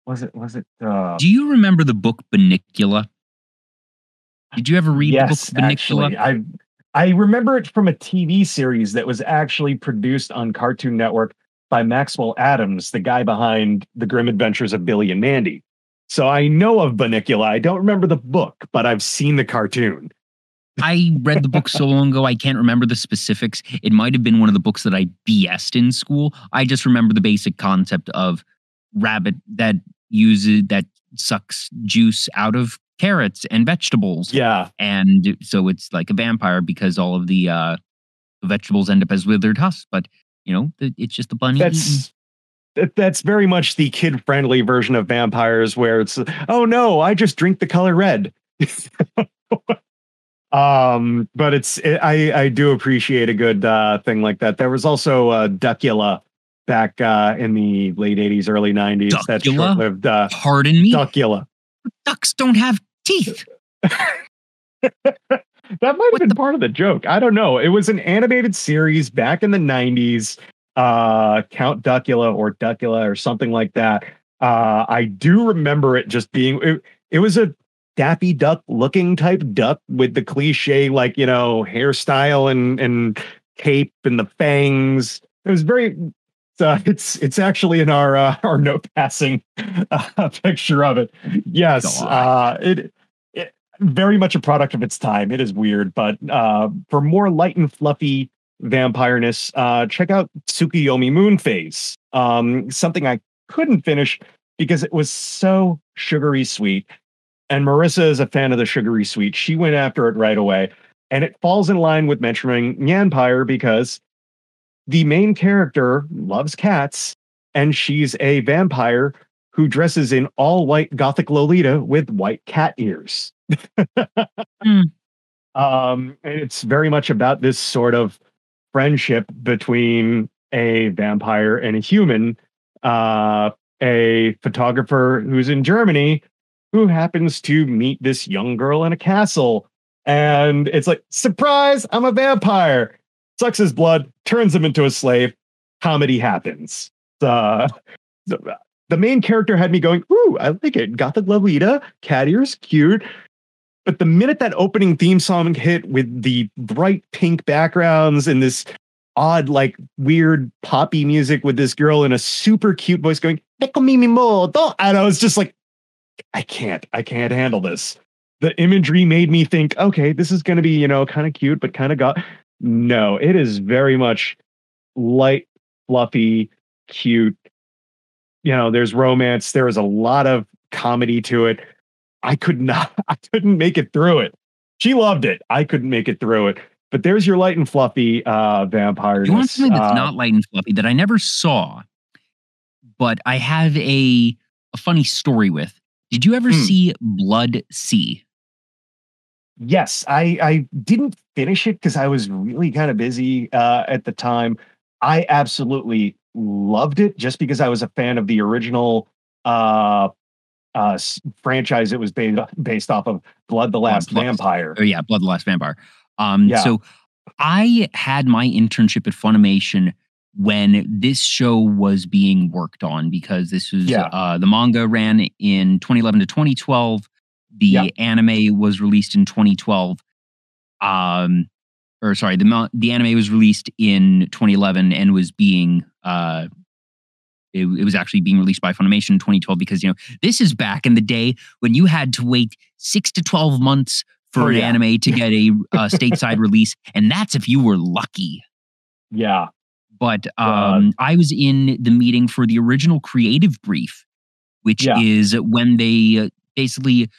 was it was it? Uh, Do you remember the book Bunnicula? Did you ever read yes, the book? Actually, I I remember it from a TV series that was actually produced on Cartoon Network by Maxwell Atoms, the guy behind the Grim Adventures of Billy and Mandy. So I know of Bunnicula. I don't remember the book, but I've seen the cartoon. I read the book so long ago, I can't remember the specifics. It might have been one of the books that I BS'd in school. I just remember the basic concept of rabbit that uses that sucks juice out of carrots and vegetables. Yeah. And so it's like a vampire because all of the uh vegetables end up as withered husks, but you know, it's just a bunny. That's that's very much the kid friendly version of vampires where it's oh no, I just drink the color red. *laughs* Um, but it's it, I I do appreciate a good uh, thing like that. There was also uh, Duckula back uh, in the late '80s, early '90s. Duckula? That short-lived. Uh, Pardon me. Duckula. Ducks don't have teeth. *laughs* that might have what been the- part of the joke. I don't know. It was an animated series back in the '90s. Uh, Count Duckula or Duckula or something like that. Uh, I do remember it just being it, it was a Daffy Duck looking type duck with the cliche like you know hairstyle and and cape and the fangs. It was very. Uh, it's it's actually in our uh, our note passing uh, *laughs* picture of it. Yes, uh, it, it very much a product of its time. It is weird, but uh, for more light and fluffy vampireness, uh, check out Tsukuyomi Moon Phase. Um, something I couldn't finish because it was so sugary sweet. And Marissa is a fan of the sugary sweet. She went after it right away. And it falls in line with mentioning Nyanpire because the main character loves cats and she's a vampire who dresses in all white gothic Lolita with white cat ears. *laughs* mm. um, and it's very much about this sort of friendship between a vampire and a human. Uh, a photographer who's in Germany who happens to meet this young girl in a castle. And it's like, surprise, I'm a vampire. Sucks his blood, turns him into a slave. Comedy happens. Uh, the, the main character had me going, Ooh, I like it. Gothic Lolita, cat ears, cute. But the minute that opening theme song hit with the bright pink backgrounds and this odd, like weird poppy music with this girl in a super cute voice going, and I was just like, I can't, I can't handle this. The imagery made me think, okay, this is going to be, you know, kind of cute, but kind of got. No, it is very much light, fluffy, cute. You know, there's romance. There is a lot of comedy to it. I could not, *laughs* I couldn't make it through it. She loved it. I couldn't make it through it. But there's your light and fluffy uh, vampire. You want something that's uh, not light and fluffy that I never saw, but I have a a funny story with. Did you ever hmm. see Blood-C? Yes, I I didn't finish it because I was really kind of busy uh, at the time. I absolutely loved it just because I was a fan of the original uh, uh, franchise. It was based based off of Blood the Last Blood, Vampire. Oh yeah, Blood the Last Vampire. Um, yeah. So I had my internship at Funimation when this show was being worked on because this was yeah. uh, the manga ran in 2011 to 2012. The yeah. anime was released in 2012. Um, or sorry, the the anime was released in 2011 and was being uh, it, it, was actually being released by Funimation in 2012 because you know this is back in the day when you had to wait six to 12 months for oh, an yeah. anime to get a uh, stateside *laughs* release, and that's if you were lucky. Yeah. But um, I was in the meeting for the original creative brief, which yeah. is when they uh, basically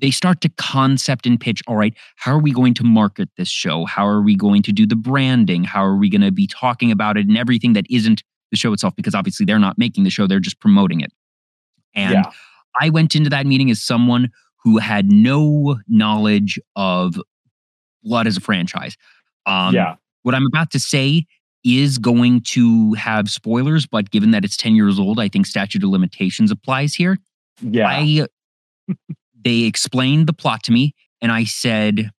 they start to concept and pitch all right how are we going to market this show how are we going to do the branding how are we going to be talking about it and everything that isn't the show itself because obviously they're not making the show they're just promoting it and yeah. i went into that meeting as someone who had no knowledge of Blood as a franchise. Um, yeah. What I'm about to say is going to have spoilers, but given that it's 10 years old, I think statute of limitations applies here. Yeah. I, *laughs* they explained the plot to me, and I said,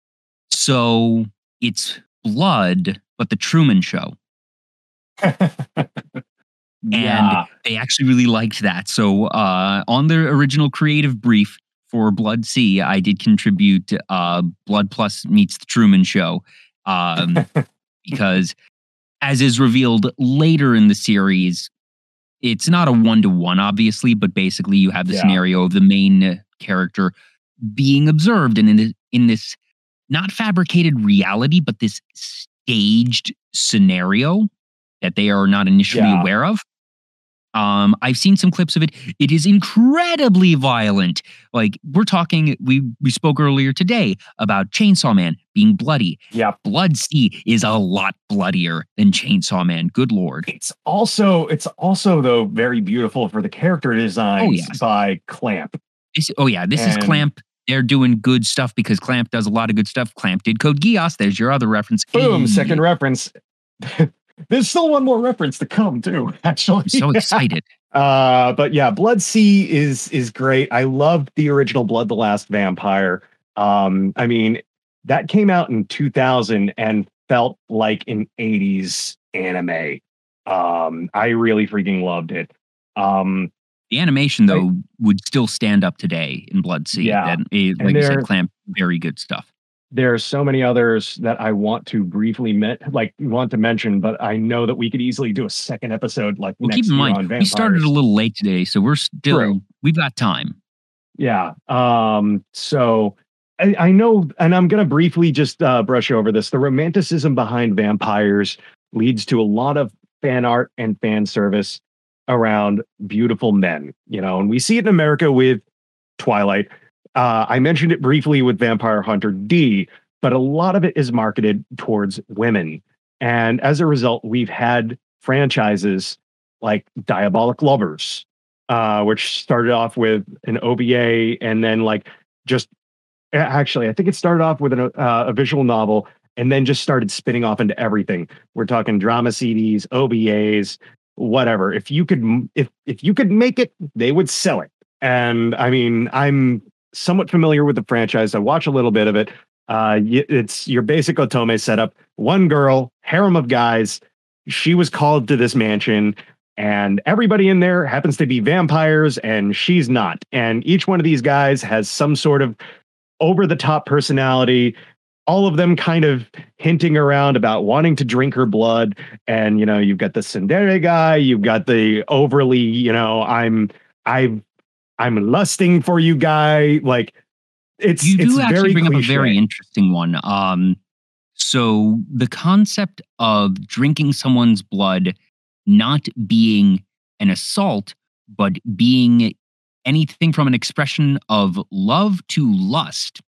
So it's blood, but the Truman Show. *laughs* and they actually really liked that. So uh, on the original creative brief, for Blood-C, I did contribute uh, Blood Plus meets the Truman Show um, *laughs* because, as is revealed later in the series, it's not a one to one, obviously, but basically you have the yeah. scenario of the main character being observed and in in this not fabricated reality, but this staged scenario that they are not initially yeah. aware of. Um, I've seen some clips of it. It is incredibly violent. Like we're talking, we we spoke earlier today about Chainsaw Man being bloody. Yeah, Blood-C is a lot bloodier than Chainsaw Man. Good lord. It's also it's also though very beautiful for the character designs oh, yes. by Clamp. This, oh yeah, this and, is Clamp. They're doing good stuff because Clamp does a lot of good stuff. Clamp did Code Geass. There's your other reference. Boom, second reference. *laughs* There's still one more reference to come too, *laughs* actually. I'm so *laughs* excited. uh, but yeah, Blood-C is is great. I loved the original Blood the Last Vampire. Um, I mean, that came out in 2000 and felt like an 80s anime. Um, I really freaking loved it. Um, The animation though would still stand up today in Blood-C. Yeah. Eh, like you said, Clamp, very good stuff. There are so many others that I want to briefly met, like want to mention, but I know that we could easily do a second episode like Well, next keep in mind, we started a little late today, so we're still True. we've got time. Yeah. Um, so I, I know, and I'm going to briefly just uh, brush over this. The romanticism behind vampires leads to a lot of fan art and fan service around beautiful men, you know, and we see it in America with Twilight. Uh, I mentioned it briefly with Vampire Hunter D, but a lot of it is marketed towards women. And as a result, we've had franchises like Diabolik Lovers, uh, which started off with an OVA and then like just actually, I think it started off with an, uh, a visual novel and then just started spinning off into everything. We're talking drama CDs, OVAs, whatever. If you could, if if you could make it, they would sell it. And I mean, I'm somewhat familiar with the franchise. I watch a little bit of it. Uh, it's your basic Otome setup. One girl, harem of guys. She was called to this mansion and everybody in there happens to be vampires and she's not and each one of these guys has some sort of over the top personality all of them kind of hinting around about wanting to drink her blood and you know you've got the tsundere guy you've got the overly you know i'm i i'm lusting for you guy like it's You it's actually very bring up a very interesting one. Um, so the concept of drinking someone's blood not being an assault, but being anything from an expression of love to lust.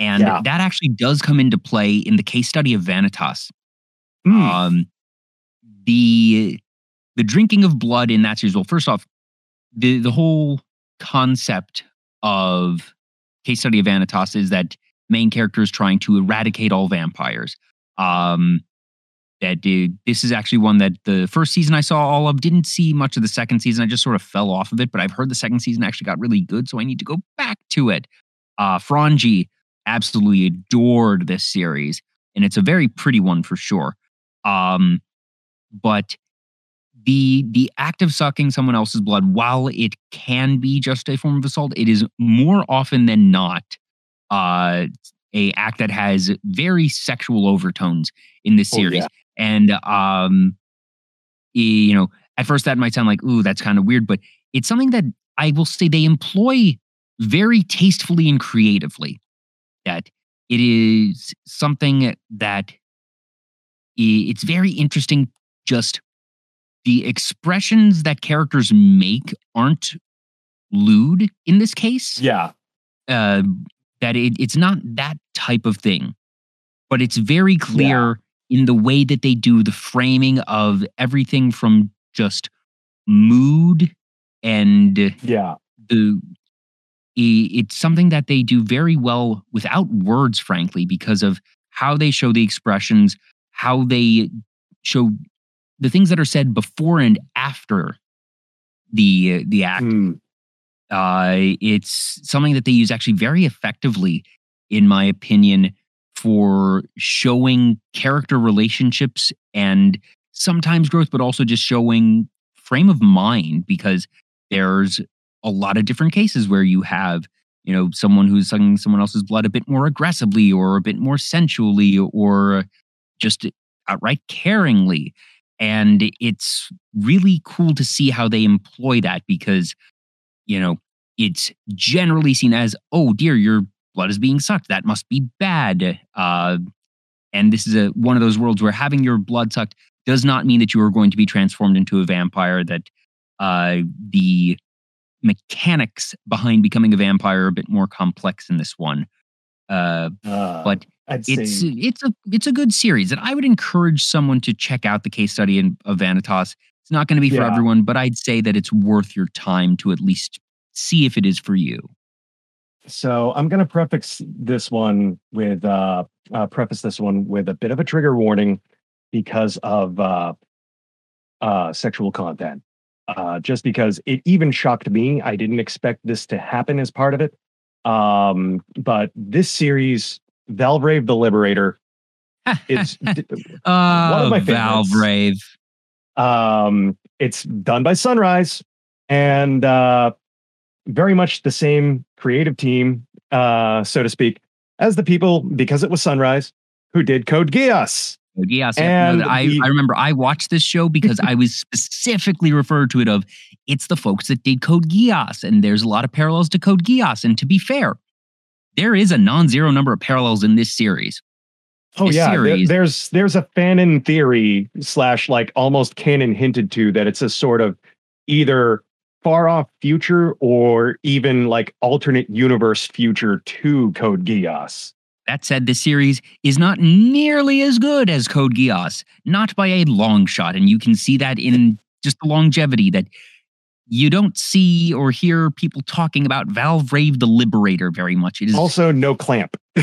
And Yeah. that actually does come into play in the case study of Vanitas. Hmm. Um, the the drinking of blood in that series. Well, first off, the the whole concept of case study of Vanitas is that main character is trying to eradicate all vampires. Um, that did, this is actually one that the first season I saw all of. Didn't see much of the second season. I just sort of fell off of it. But I've heard the second season actually got really good, so I need to go back to it. Uh, Frangi absolutely adored this series, and it's a very pretty one for sure. Um, but the the act of sucking someone else's blood, while it can be just a form of assault, it is more often than not uh, a act that has very sexual overtones in this Oh, series. yeah. And um, you know, at first that might sound like, ooh, that's kind of weird, but it's something that I will say they employ very tastefully and creatively. That it is something that it's very interesting. Just the expressions that characters make aren't lewd in this case. yeah. Uh, that it, it's not that type of thing, but it's very clear in the way that they do the framing of everything from just mood and yeah. the it's something that they do very well without words frankly because of how they show the expressions how they show the things that are said before and after the the act Hmm. uh, it's something that they use actually very effectively, in my opinion, for showing character relationships and sometimes growth, but also just showing frame of mind because there's a lot of different cases where you have, you know, someone who's sucking someone else's blood a bit more aggressively or a bit more sensually or just outright caringly. And it's really cool to see how they employ that because you know, it's generally seen as, oh dear, your blood is being sucked. That must be bad. Uh, and this is a one of those worlds where having your blood sucked does not mean that you are going to be transformed into a vampire. That uh, the mechanics behind becoming a vampire are a bit more complex in this one. Uh, Uh, but I'd it's say it's a it's a good series, and I would encourage someone to check out the case study in, of Vanitas. It's not going to be for Yeah. everyone, but I'd say that it's worth your time to at least see if it is for you. So I'm going to preface this one with uh, uh, preface this one with a bit of a trigger warning because of uh, uh, sexual content. Uh, just because it even shocked me, I didn't expect this to happen as part of it. Um, but this series, Valvrave the Liberator, *laughs* it's uh, of my favorites. Valvrave. um, it's done by Sunrise, and uh, very much the same creative team, uh, so to speak, as the people because it was Sunrise who did Code Geass. Yes, yeah, no, I, the, I remember I watched this show because I was specifically referred to it of it's the folks that did Code Geass, and there's a lot of parallels to Code Geass. And to be fair, there is a non-zero number of parallels in this series. Oh this yeah, series, there, there's there's a fanon theory slash like almost canon hinted to that it's a sort of either far off future or even like alternate universe future to Code Geass. That said, this series is not nearly as good as Code Geass, not by a long shot, and you can see that in just the longevity that you don't see or hear people talking about Valvrave the Liberator very much. It is also no clamp. *laughs*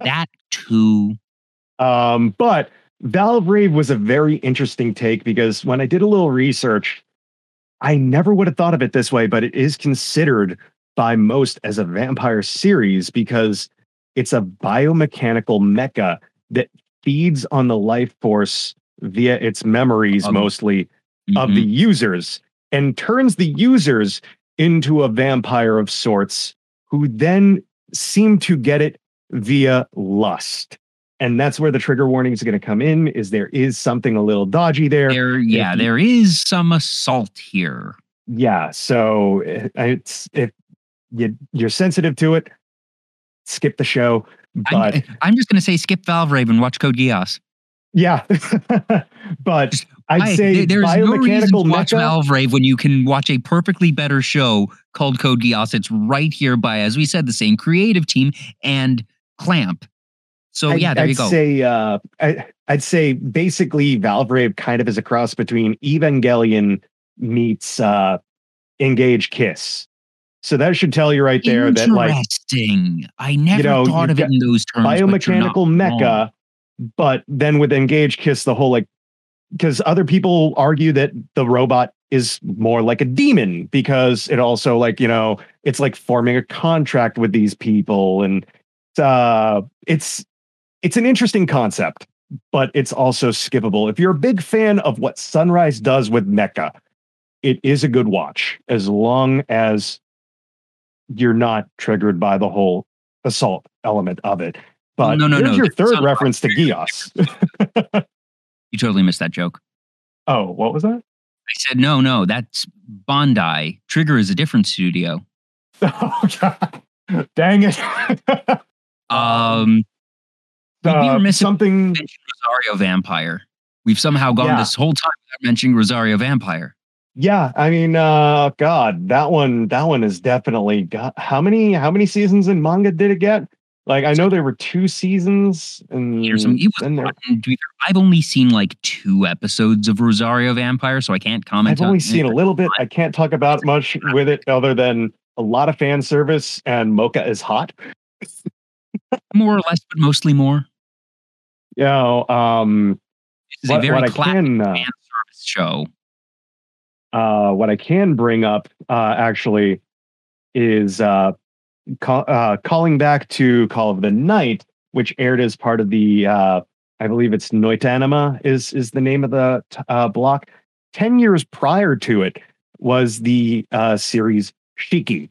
that too. Um, but Valvrave was a very interesting take because when I did a little research, I never would have thought of it this way, but it is considered by most as a vampire series because it's a biomechanical mecha that feeds on the life force via its memories um, mostly mm-hmm. of the users and turns the users into a vampire of sorts who then seem to get it via lust and that's where the trigger warning is going to come in is there is something a little dodgy there, there yeah if, there is some assault here yeah so eh, it's if you, you're sensitive to it skip the show. But I'm, I'm just going to say skip Valve Raven, watch Code Geass. Yeah, *laughs* but I'd I, say there's no reason to watch Valve when you can watch a perfectly better show called Code Geass. It's right here by, as we said, the same creative team and Clamp. So I'd, yeah, there I'd you go. Say, uh, I, I'd say basically Valvrave kind of is a cross between Evangelion meets uh, Engage Kiss. So that should tell you right there that like interesting. I never you know, thought of it in those terms. Biomechanical mecha, but then with Engage Kiss, the whole like because other people argue that the robot is more like a demon because it also like you know it's like forming a contract with these people and uh it's it's an interesting concept but it's also skippable if you're a big fan of what sunrise does with mecha it is a good watch as long as you're not triggered by the whole assault element of it. But no, no, here's no. your third reference to Geass. you totally missed that joke. Oh, what was that? I said no, no. That's Bandai. Trigger is a different studio. *laughs* Oh God! Dang it! *laughs* um, uh, we were missing something. Rosario Vampire. We've somehow gone yeah. this whole time without mentioning Rosario Vampire. Yeah, I mean, uh, God, that one, that one is definitely got how many, how many seasons in manga did it get? Like, I know there were two seasons, and there, I've only seen like two episodes of Rosario Vampire, so I can't comment. I've only seen a little bit. I can't talk about much with it other than a lot of fan service and Moka is hot. more or less, but mostly more. You know, um, this is what, a very classic can, uh, fan service show uh, what I can bring up uh, actually is uh, call, uh, calling back to Call of the Night, which aired as part of the, uh, I believe it's Noitamina is is the name of the uh, block. Ten years prior to it was the uh, series Shiki,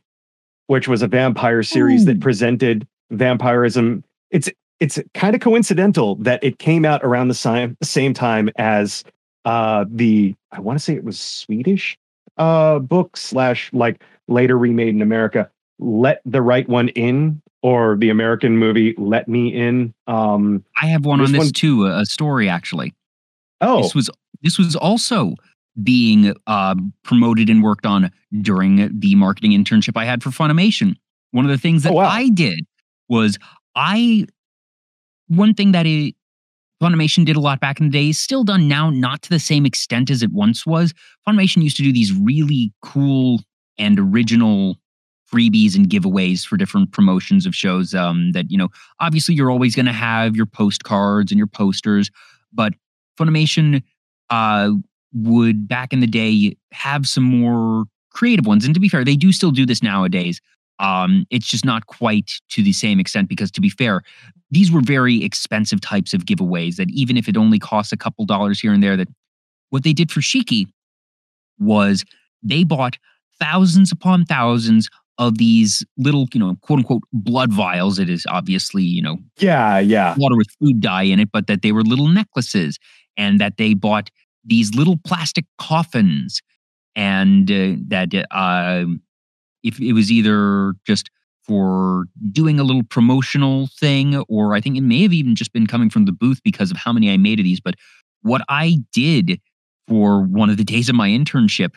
which was a vampire series Ooh. that presented vampirism. It's it's kind of coincidental that it came out around the same same time as uh, the I want to say it was Swedish uh, book slash like later remade in America. Let the right one in, or the American movie Let Me In. Um, I have one on this one, too. A story actually. Oh, this was this was also being uh, promoted and worked on during the marketing internship I had for Funimation. One of the things that oh, wow. I did was I one thing that it Funimation did a lot back in the day, is still done now, not to the same extent as it once was. Funimation used to do these really cool and original freebies and giveaways for different promotions of shows um, that, you know, obviously you're always going to have your postcards and your posters, but Funimation uh, would back in the day have some more creative ones. And to be fair, they do still do this nowadays. Um, it's just not quite to the same extent because, to be fair, these were very expensive types of giveaways that even if it only costs a couple dollars here and there, that what they did for Shiki was they bought thousands upon thousands of these little, you know, quote unquote blood vials. It is obviously, you know, Yeah, yeah. water with food dye in it, but that they were little necklaces and that they bought these little plastic coffins and uh, that uh, if it was either just for doing a little promotional thing or I think it may have even just been coming from the booth because of how many I made of these. But what I did for one of the days of my internship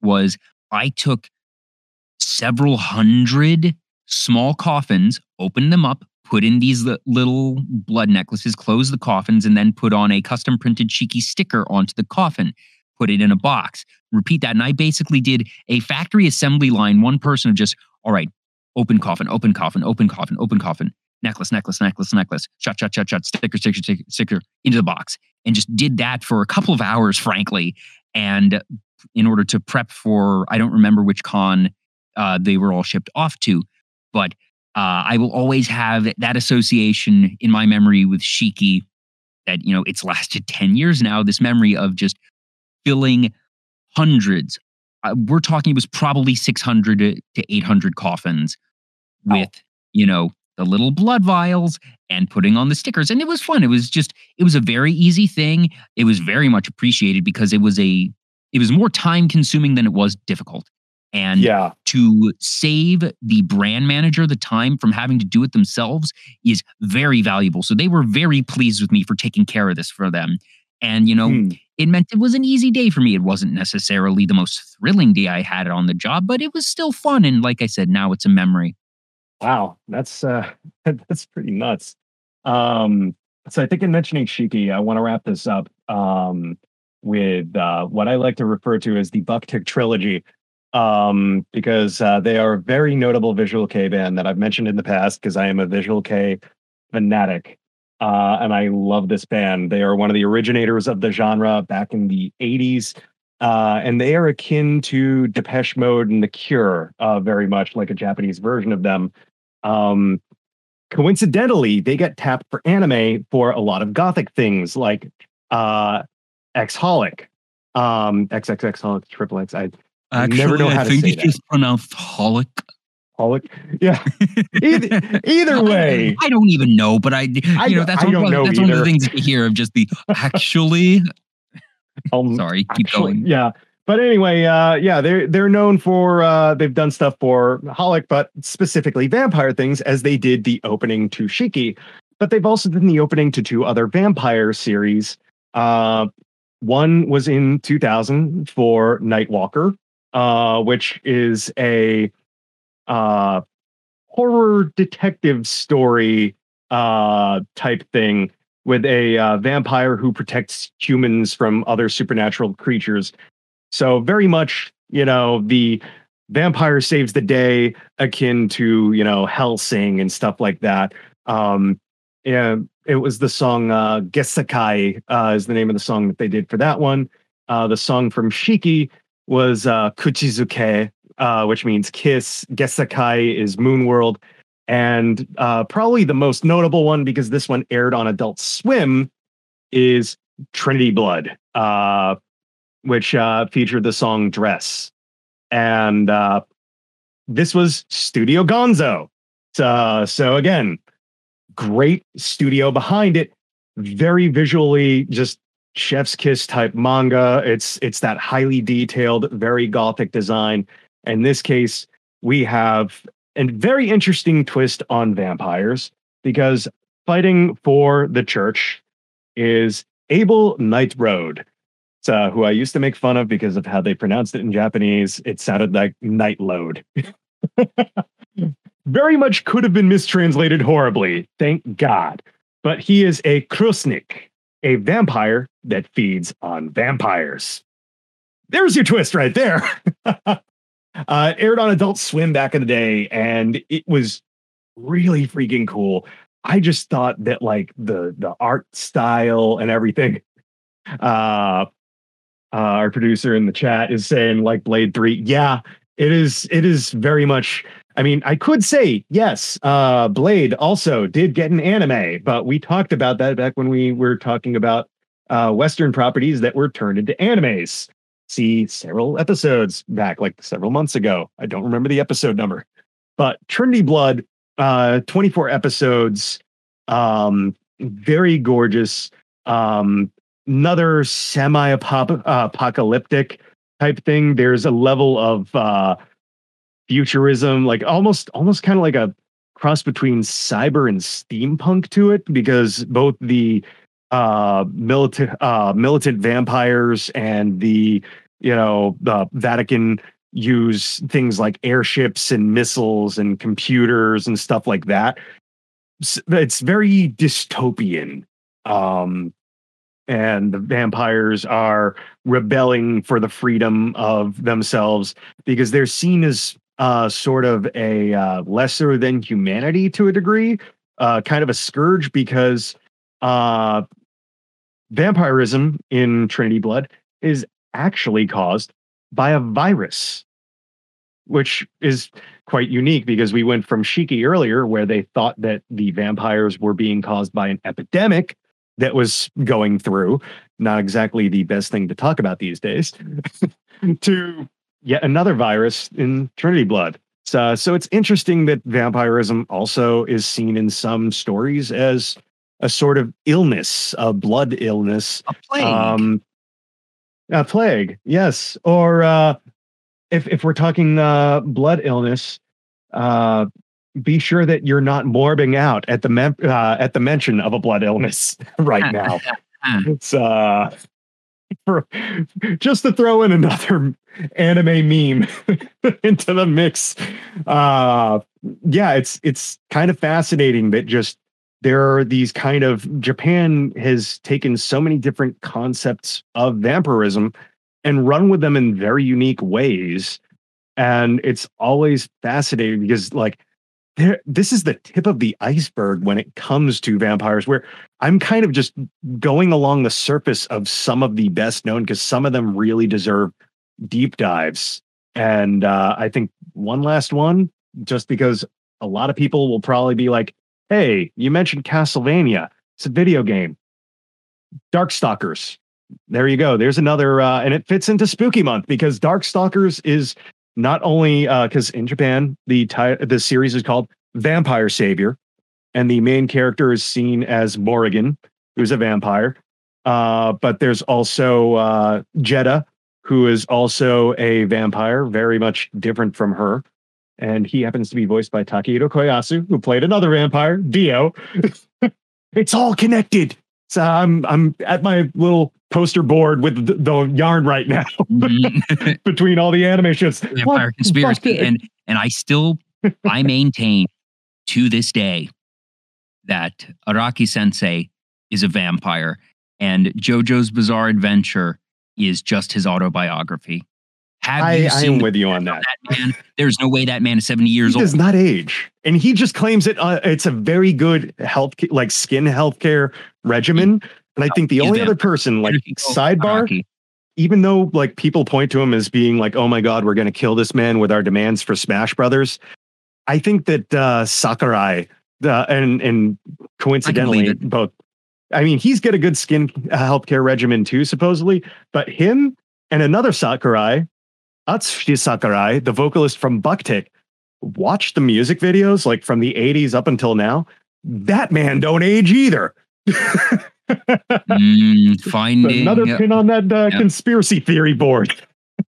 was I took several hundred small coffins, opened them up, put in these little blood necklaces, close the coffins, and then put on a custom printed Shiki sticker onto the coffin, put it in a box. Repeat that. And I basically did a factory assembly line, one person of just, all right, open coffin, open coffin, open coffin, open coffin, necklace, necklace, necklace, necklace, shot, shot, shot, shot, sticker, sticker, sticker, sticker into the box. And just did that for a couple of hours, frankly. And in order to prep for, I don't remember which con uh, they were all shipped off to, but uh, I will always have that association in my memory with Shiki that, you know, it's lasted 10 years now, this memory of just filling hundreds. Uh, we're talking it was probably 600 to to 800 coffins Wow. with, you know, the little blood vials and putting on the stickers. And it was fun. It was just, it was a very easy thing. It was very much appreciated because it was a, it was more time consuming than it was difficult. And Yeah. to save the brand manager the time from having to do it themselves is very valuable. So they were very pleased with me for taking care of this for them. And, you know, Hmm. it meant it was an easy day for me. It wasn't necessarily the most thrilling day I had on the job, but it was still fun. And like I said, now it's a memory. Wow, that's uh *laughs* that's pretty nuts. Um so I think in mentioning Shiki, I want to wrap this up um with uh what I like to refer to as the Buck-Tick trilogy. Um because uh they are a very notable visual kei band that I've mentioned in the past because I am a visual kei fanatic. Uh and I love this band. They are one of the originators of the genre back in the 80s. Uh, and they are akin to Depeche Mode and The Cure, uh, very much like a Japanese version of them. Um, coincidentally, they get tapped for anime for a lot of gothic things like uh, X-Holic, um, XXX Holic, Triple X. I I never know how to say that. pronounced holic. Holic, *laughs* yeah. Either, either way, I don't even know, but I, you I know, that's, I one, don't know that's one of the things you hear of just the *laughs* actually. um, Sorry, keep actually, going. Yeah. But anyway, uh, yeah, they're they're known for uh, they've done stuff for Holic, but specifically vampire things, as they did the opening to Shiki. But they've also done the opening to two other vampire series. Uh, one was in 2000 for Nightwalker, uh, which is a uh, horror detective story uh, type thing with a uh, vampire who protects humans from other supernatural creatures. So very much, you know, the vampire saves the day akin to, you know, Hellsing and stuff like that. Um and it was the song uh Gessekai uh is the name of the song that they did for that one. Uh the song from Shiki was uh Kuchizuke, uh, which means kiss. Gessekai is Moon World, And uh, probably the most notable one, because this one aired on Adult Swim, is Trinity Blood, uh, which uh, featured the song Dress. And uh, this was Studio Gonzo. Uh, so, again, great studio behind it. Very visually, just chef's kiss type manga. It's it's that highly detailed, very gothic design. In this case, we have a very interesting twist on vampires because fighting for the church is Abel Nightroad. Uh, who I used to make fun of because of how they pronounced it in Japanese. It sounded like night load. *laughs* Very much could have been mistranslated horribly, thank God. But he is a Krusnik, a vampire that feeds on vampires. There's your twist right there. *laughs* uh, aired on Adult Swim back in the day, and it was really freaking cool. I just thought that like the the art style and everything. *laughs* Uh, uh, our producer in the chat is saying like Blade Three. Yeah, it is. It is very much. I mean, I could say yes. Uh, Blade also did get an anime, but we talked about that back when we were talking about uh, Western properties that were turned into animes. see several episodes back, like several months ago. I don't remember the episode number, but Trinity Blood, uh, 24 episodes, um, very gorgeous. Um, another semi apocalyptic type thing. There's a level of uh, futurism, like almost almost kind of like a cross between cyber and steampunk to it, because both the uh, militant uh, militant vampires and the you know the Vatican use things like airships and missiles and computers and stuff like that. It's very dystopian. Um, and the vampires are rebelling for the freedom of themselves because they're seen as uh, sort of a uh, lesser than humanity to a degree, uh, kind of a scourge because uh, vampirism in Trinity Blood is actually caused by a virus, which is quite unique because we went from Shiki earlier, where they thought that the vampires were being caused by an epidemic that was going through, not exactly the best thing to talk about these days, *laughs* to yet another virus in Trinity Blood. So, so it's interesting that vampirism also is seen in some stories as a sort of illness, a blood illness, a plague. Um, a plague, yes. Or uh, if if we're talking uh, blood illness, uh, be sure that you're not morbing out at the mem- uh, at the mention of a blood illness *laughs* right *laughs* now. it's uh, *laughs* for just to throw in another anime meme *laughs* into the mix. Uh, yeah, it's it's kind of fascinating that just there are these kind of Japan has taken so many different concepts of vampirism and run with them in very unique ways. And it's always fascinating because, like, there, this is the tip of the iceberg when it comes to vampires, where I'm kind of just going along the surface of some of the best known because some of them really deserve deep dives. And uh, I think one last one, just because a lot of people will probably be like, Hey, you mentioned Castlevania. It's a video game. Darkstalkers. There you go. There's another, uh, and it fits into Spooky Month because Darkstalkers is not only because uh, in Japan the ty- the series is called Vampire Savior, and the main character is seen as Morrigan, who's a vampire. Uh, but there's also uh, who is also a vampire, very much different from her and he happens to be voiced by Takehito Koyasu, who played another vampire, Dio. *laughs* it's all connected. So I'm I'm at my little poster board with the, the yarn right now mm-hmm. *laughs* *laughs* between all the animations. Vampire what? conspiracy, and and I still I maintain to this day that Araki Sensei is a vampire, and JoJo's Bizarre Adventure is just his autobiography. Have I, I am with you on that. that. man? There's no way that man is 70 years old. he old. Does not age, and he just claims it. Uh, it's a very good health, like skin healthcare regimen. And I think the only other person, like sidebar, even though like people point to him as being like, "Oh my God, we're going to kill this man with our demands for Smash Brothers," I think that uh, Sakurai uh, and and coincidentally both. I mean, he's got a good skin uh, healthcare regimen too, supposedly. But him and another Sakurai Atsushi Sakurai, the vocalist from Buck-Tick, watch the music videos like from the 80s up until now. That man don't age either. *laughs* mm, *laughs* finding another pin on that uh, yep. conspiracy theory board.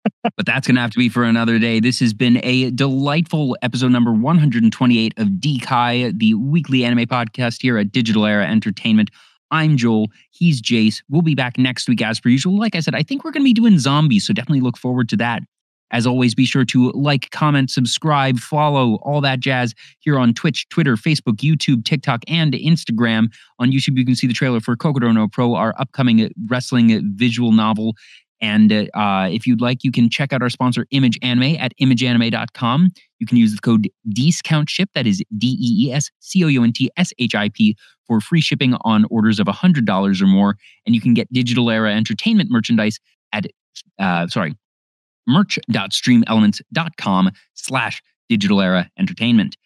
*laughs* but that's going to have to be for another day. This has been a delightful episode number 128 of Dekai, the weekly anime podcast here at Digital Era Entertainment. I'm Joel. He's Jace. We'll be back next week as per usual. Like I said, I think we're going to be doing zombies, so definitely look forward to that. As always, be sure to like, comment, subscribe, follow, all that jazz here on Twitch, Twitter, Facebook, YouTube, TikTok, and Instagram. On YouTube, you can see the trailer for Kokoro Pro, our upcoming wrestling visual novel. And uh, if you'd like, you can check out our sponsor, Image Anime, at imageanime.com. You can use the code DEESCOUNTSHIP, that is D E E S C O U N T S H I P, for free shipping on orders of $100 or more. And you can get Digital Era Entertainment merchandise at, uh, sorry, merch.streamelements.com slash digital era entertainment.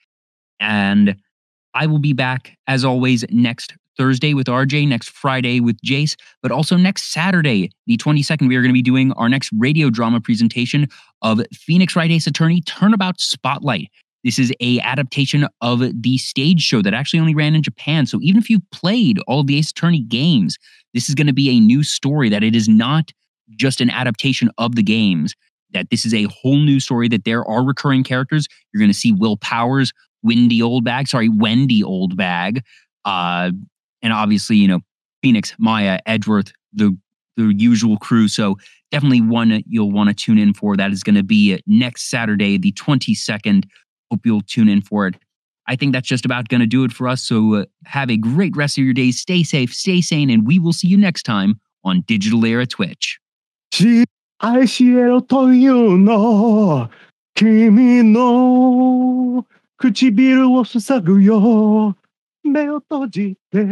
And I will be back as always next Thursday with RJ, next Friday with Jace, but also next Saturday, the 22nd, we are going to be doing our next radio drama presentation of Phoenix Wright Ace Attorney Turnabout Spotlight. This is a adaptation of the stage show that actually only ran in Japan. So even if you played all the Ace Attorney games, this is going to be a new story that it is not just an adaptation of the games, that this is a whole new story, that there are recurring characters. You're going to see Will Powers, Windy Oldbag, sorry, Wendy Oldbag, uh, and obviously, you know, Phoenix, Maya, Edgeworth, the the usual crew. So definitely one you'll want to tune in for. That is going to be next Saturday, the 22nd. Hope you'll tune in for it. I think that's just about going to do it for us. So uh, have a great rest of your day. Stay safe, stay sane, and we will see you next time on Digital Era Twitch. 愛しえろというの。君の唇を塞ぐよ。目を閉じて。